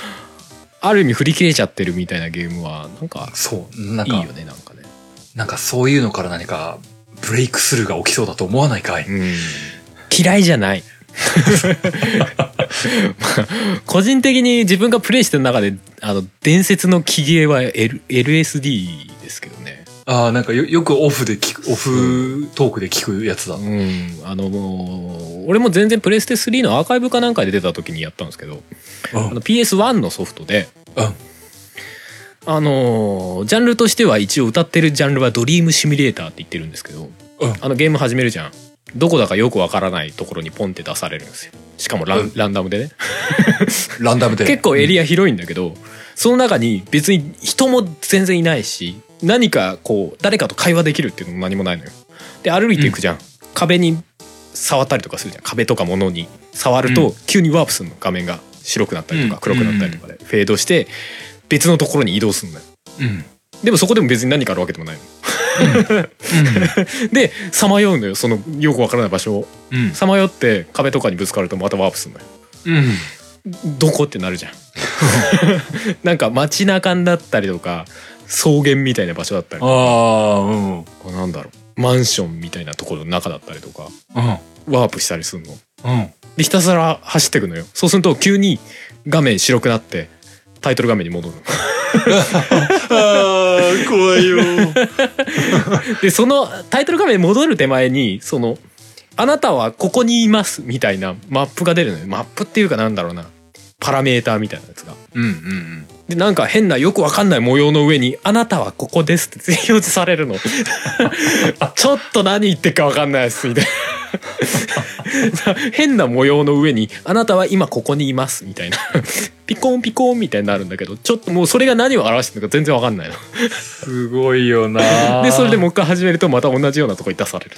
ある意味振り切れちゃってるみたいなゲームはなんかそう。なんか、いいよねなんかね。なんかそういうのから何かブレイクスルーが起きそうだと思わないかい、うん嫌いじゃない。まあ個人的に自分がプレイしてる中であの伝説の木芸は、L、LSD。ああ、なんかよよくオフで聞く、オフトークで聞くやつだ。うん、あのもう俺も全然プレステ3のアーカイブかなんかで出た時にやったんですけどうん。あの PS1 のソフトでうん。あのージャンルとしては一応歌ってるジャンルはドリームシミュレーターって言ってるんですけど、うん。あのゲーム始めるじゃん。どこだかよくわからないところにポンって出されるんですよ。しかもラン,、うん。ランダムでね。ランダムで。結構エリア広いんだけど、その中に別に人も全然いないし何かこう誰かと会話できるっていうのも何もないのよ。で歩いていくじゃん、壁に触ったりとかするじゃん。壁とか物に。触るうと急にワープするの。画面が白くなったりとかうん。黒くなったりとかで。フェードして別のところに移動するのよ。うん。でもそこでも別に何かあるわけでもないの でさまようのよそのよくわからない場所を。うん。さまよって壁とかにぶつかるとまたワープするのよ。うん。どこってなるじゃん。なんか街中だったりとか草原みたいな場所だったりああ、うん。うん。なんだろうマンションみたいなところの中だったりとかうん。ワープしたりするのうん。でひたすら走ってくのよそうすると急に画面白くなってタイトル画面に戻るのああ、怖いよ。でそのタイトル画面に戻る手前にその「あなたはここにいます」みたいなマップが出るのよマップっていうかなんだろうなパラメーターみたいなやつがうんうんでなんか変なよくわかんない模様の上に「あなたはここです」って表示されるの。ちょっと何言ってるかわかんないですみたいな。変な模様の上に「あなたは今ここにいます」みたいな。ピコンピコンみたいになるんだけどちょっともうそれが何を表してるのか全然わかんないの。すごいよな。でそれでもう一回始めるとまた同じようなとこに出される。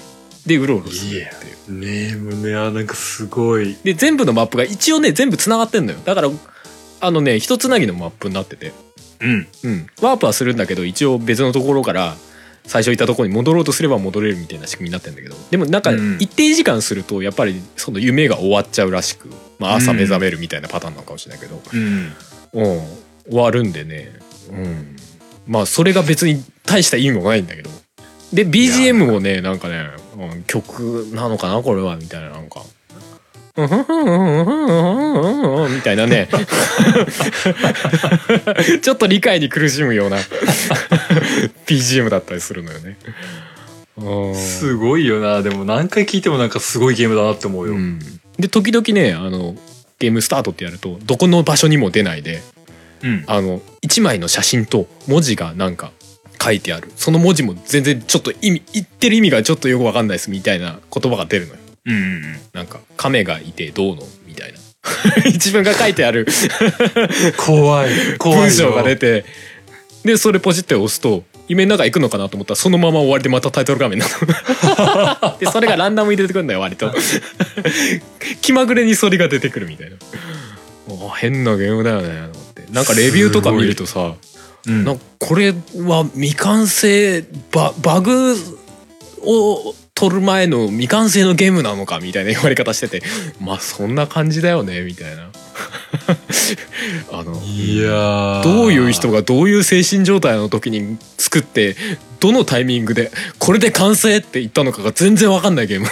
でうろうろするいや、ネームね、あ、なんかすごい。で全部のマップが一応ね全部つながってんのよ。だからあのね一つなぎのマップになってて。うん。うん、ワープはするんだけど一応別のところから最初いたところに戻ろうとすれば戻れるみたいな仕組みになってるんだけど。でもなんかうん。一定時間するとやっぱりその夢が終わっちゃうらしく、まあ、朝目覚めるみたいなパターンなのかもしれないけど、うん。うん、終わるんでね、うん、まあそれが別に大した意味もないんだけど。で BGM もねなんかね、うん、曲なのかなこれはみたいななんか。みたいなねちょっと理解に苦しむような BGM だったりするのよね。すごいよなでも何回聞いてもなんかすごいゲームだなって思うよ、うんで時々ねあのゲームスタートってやるとどこの場所にも出ないでうんあの1枚の写真と文字がなんか書いてあるその文字も全然ちょっと意味言ってる意味がちょっとよくわかんないですみたいな言葉が出るのようなんか亀がいてどうのみたいな。自分が書いてある。怖い怖いよ。文章が出て。でそれポチって押すと夢の中行くのかなと思ったらそのまま終わりでまたタイトル画面になる でそれがランダムに出てくるんだよ割と。気まぐれにそれが出てくるみたいな。お変なゲームだよねと思って。なんかレビューとか見るとさうん。これは未完成ババグを取る前の未完成のゲームなのかみたいな言われ方してて まあそんな感じだよねみたいな。あのいやー。どういう人がどういう精神状態の時に作ってどのタイミングでこれで完成って言ったのかが全然わかんないゲーム。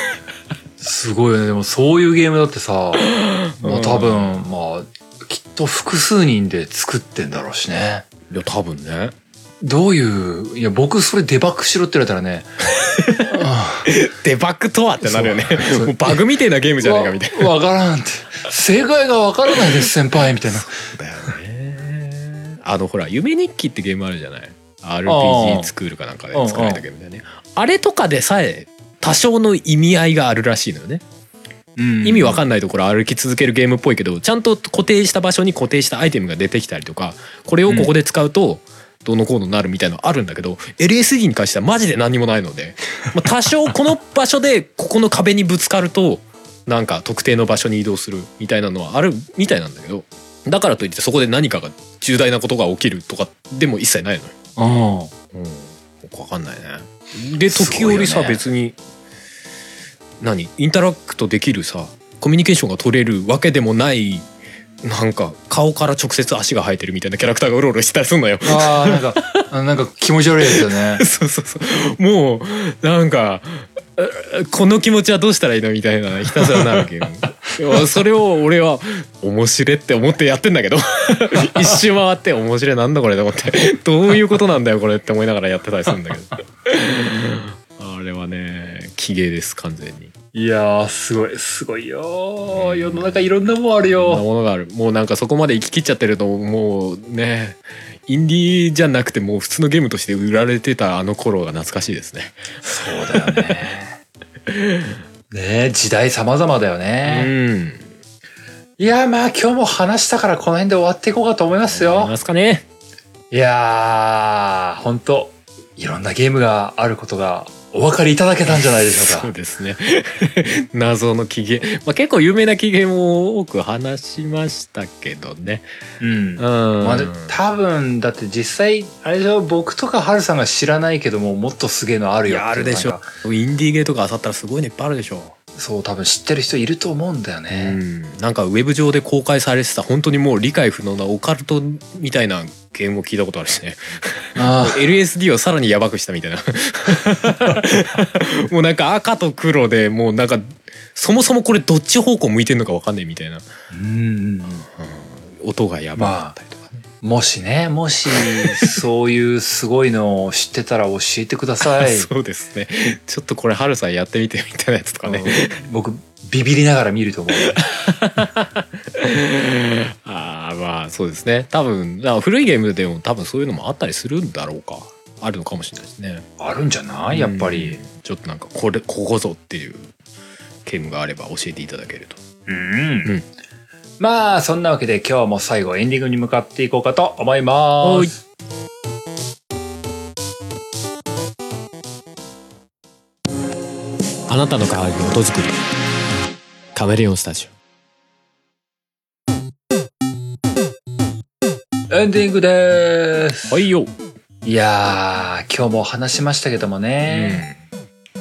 すごいよね。でもそういうゲームだってさも う多分まあきっと複数人で作ってんだろうしね。いや多分ねどういういや僕それデバッグしろって言われたらね。あ デバッグとはってなるよね。そう。もう。バグみたいなゲームじゃねえかみたいな。わわからんって。正解がわからないです先輩みたいな。だよね。あのほら「夢日記」ってゲームあるじゃない？あ RPG あスクールかなんかで作られたゲームだよね。あれとかでさえ多少の意味合いがあるらしいのよね。意味わかんないところ歩き続けるゲームっぽいけどちゃんと固定した場所に固定したアイテムが出てきたりとかこれをここで使うとどうのこうのなるみたいなのあるんだけど LSD に関してはマジで何にもないので、まあ、多少この場所でここの壁にぶつかるとなんか特定の場所に移動するみたいなのはあるみたいなんだけどだからといってそこで何かが重大なことが起きるとかでも一切ないのよ。うんうん、よくわかんないね。で時折さ、よね別に何？インタラクトできるさコミュニケーションが取れるわけでもないなんか顔から直接足が生えてるみたいなキャラクターがうろうろしてたりするのよ。ああなんかあなんか気持ち悪いですよね。そうそうそう。もうなんかえこの気持ちはどうしたらいいのみたいなひたすらなるゲームいやそれを俺は面白いって思ってやってんだけど。一周回って面白いなんだこれと思って。どういうことなんだよこれって思いながらやってたりするんだけど。あれはね奇芸です完全にいやーすごいすごいよー。世の中いろんなもんあるそんなよものがある。もうなんかそこまで行き切っちゃってるともうねインディーじゃなくてもう普通のゲームとして売られてたあの頃が懐かしいですね。そうだよね。ねえ時代様々だようね、ん。いやーまあ今日も話したからこの辺で終わっていこうかと思いますよ。ますかね。いやー本当いろんなゲームがあることがお分かりいただけたんじゃないでしょうか。そうですね。謎の起源、まあ、結構有名な起源も多く話しましたけどね。うん。うん、まあ、で多分だって実際あれでしょ？僕とかハルさんが知らないけどももっとすげえのあるよあるでしょ。インディーゲーとか漁ったらすごいのいっぱいあるでしょそう多分知ってる人いると思うんだようね、ん、なんかウェブ上で公開されてた本当にもう理解不能なオカルトみたいなゲームを聞いたことあるしね。あ LSD をさらにやばくしたみたいな。もうなんか赤と黒でもうなんかそもそもこれどっち方向向いてんのか分かんないみたいな、あうん音がやばかったりとか。ね、もしねもしそういうすごいのを知ってたら教えてください。そうですね。ちょっとこれハルさんやってみてみたいなやつとかね。うん。僕ビビりながら見ると思う。ああまあそうですね。多分古いゲームでも多分そういうのもあったりするんだろうか。あるのかもしれないですね。あるんじゃない？やっぱり。うん。ちょっとなんかこれここぞっていうゲームがあれば教えていただけると。うん、うんまあそんなわけで今日も最後エンディングに向かっていこうかと思います。あなたの代わりに音作りカメレオンスタジエンディングです。オはいよ。いやー、今日も話しましたけどもね。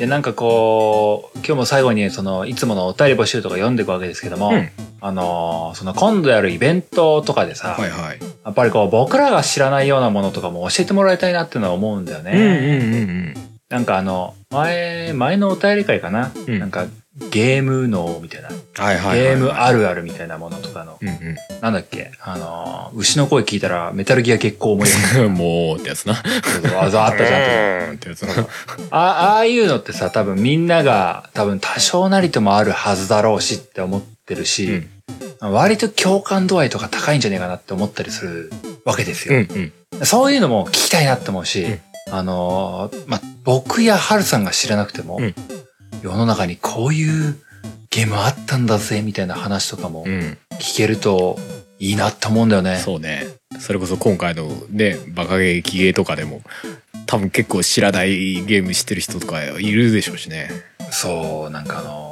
で、なんかこう、今日も最後にその、いつものお便り募集とか読んでいくわけですけども、うんあのーその今度やるイベントとかでさ、はいはい。やっぱりこう僕らが知らないようなものとかも教えてもらいたいなっていうのは思うんだよね。うんうんうんなんかあの、前、前のお便り会かな、うんなんかゲーム脳みたいな、うん。はいはいはいはい。ゲームあるあるみたいなものとかの、うんなんだっけ、あのー、牛の声聞いたらメタルギア結構思い出す。うん。もうってやつな。そうそうあざあったじゃんって。うんってやつな。あああいうのってさ、多分みんなが多分多少なりともあるはずだろうしって思ってるし、割と共感度合いとか高いんじゃねえかなって思ったりするわけですよ。うんうん。そういうのも聞きたいなって思うし、うんあのーま、僕やハルさんが知らなくても、うん世の中にこういうゲームあったんだぜみたいな話とかもうん。聞けるといいなって思うんだよね。そうね。それこそ今回のね、バカゲー、キゲーとかでも、多分結構知らないゲーム知ってる人とかいるでしょうしね。そう、なんかあのー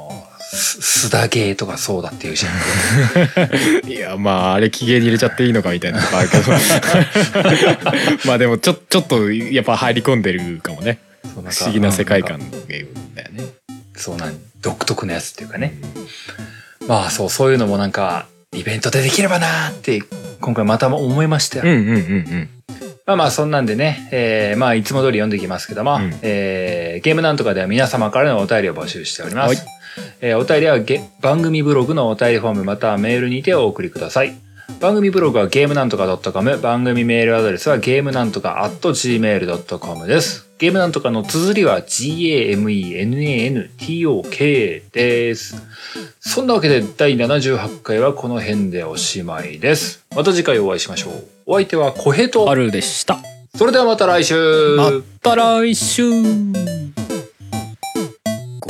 す、すだゲーとかそうだっていうし、いや、まあ、あれ、期限に入れちゃっていいのかみたいなとこあるけど。まあでも、ちょ、ちょっと、やっぱ入り込んでるかもね。不思議な世界観のゲームだよね。そうなん、独特なやつっていうかね。まあそう、そういうのもなんか、イベントでできればなーって、今回また思いましたよ。うんうんうんうん。まあまあそんなんでね、えー、まあいつも通り読んでいきますけども、うんえー、ゲームなんとかでは皆様からのお便りを募集しております。はいえーお便りはゲ番組ブログのお便りフォームまたはメールにてお送りください。番組ブログはゲームなんとか .com、番組メールアドレスはゲームなんとか .gmail.com です。ゲームなんとかの綴りは g-a-m-e-n-a-n-t-o-k です。そんなわけで第78回はこの辺でおしまいです。また次回お会いしましょう。お相手は小平と、春でした。それではまた来週また来週ゴ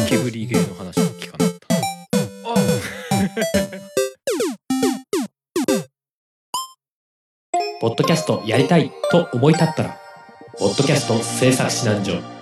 キブリゲーの話聞かなかった。ポッドキャストやりたいと思い立ったら、ポッドキャスト制作指南所。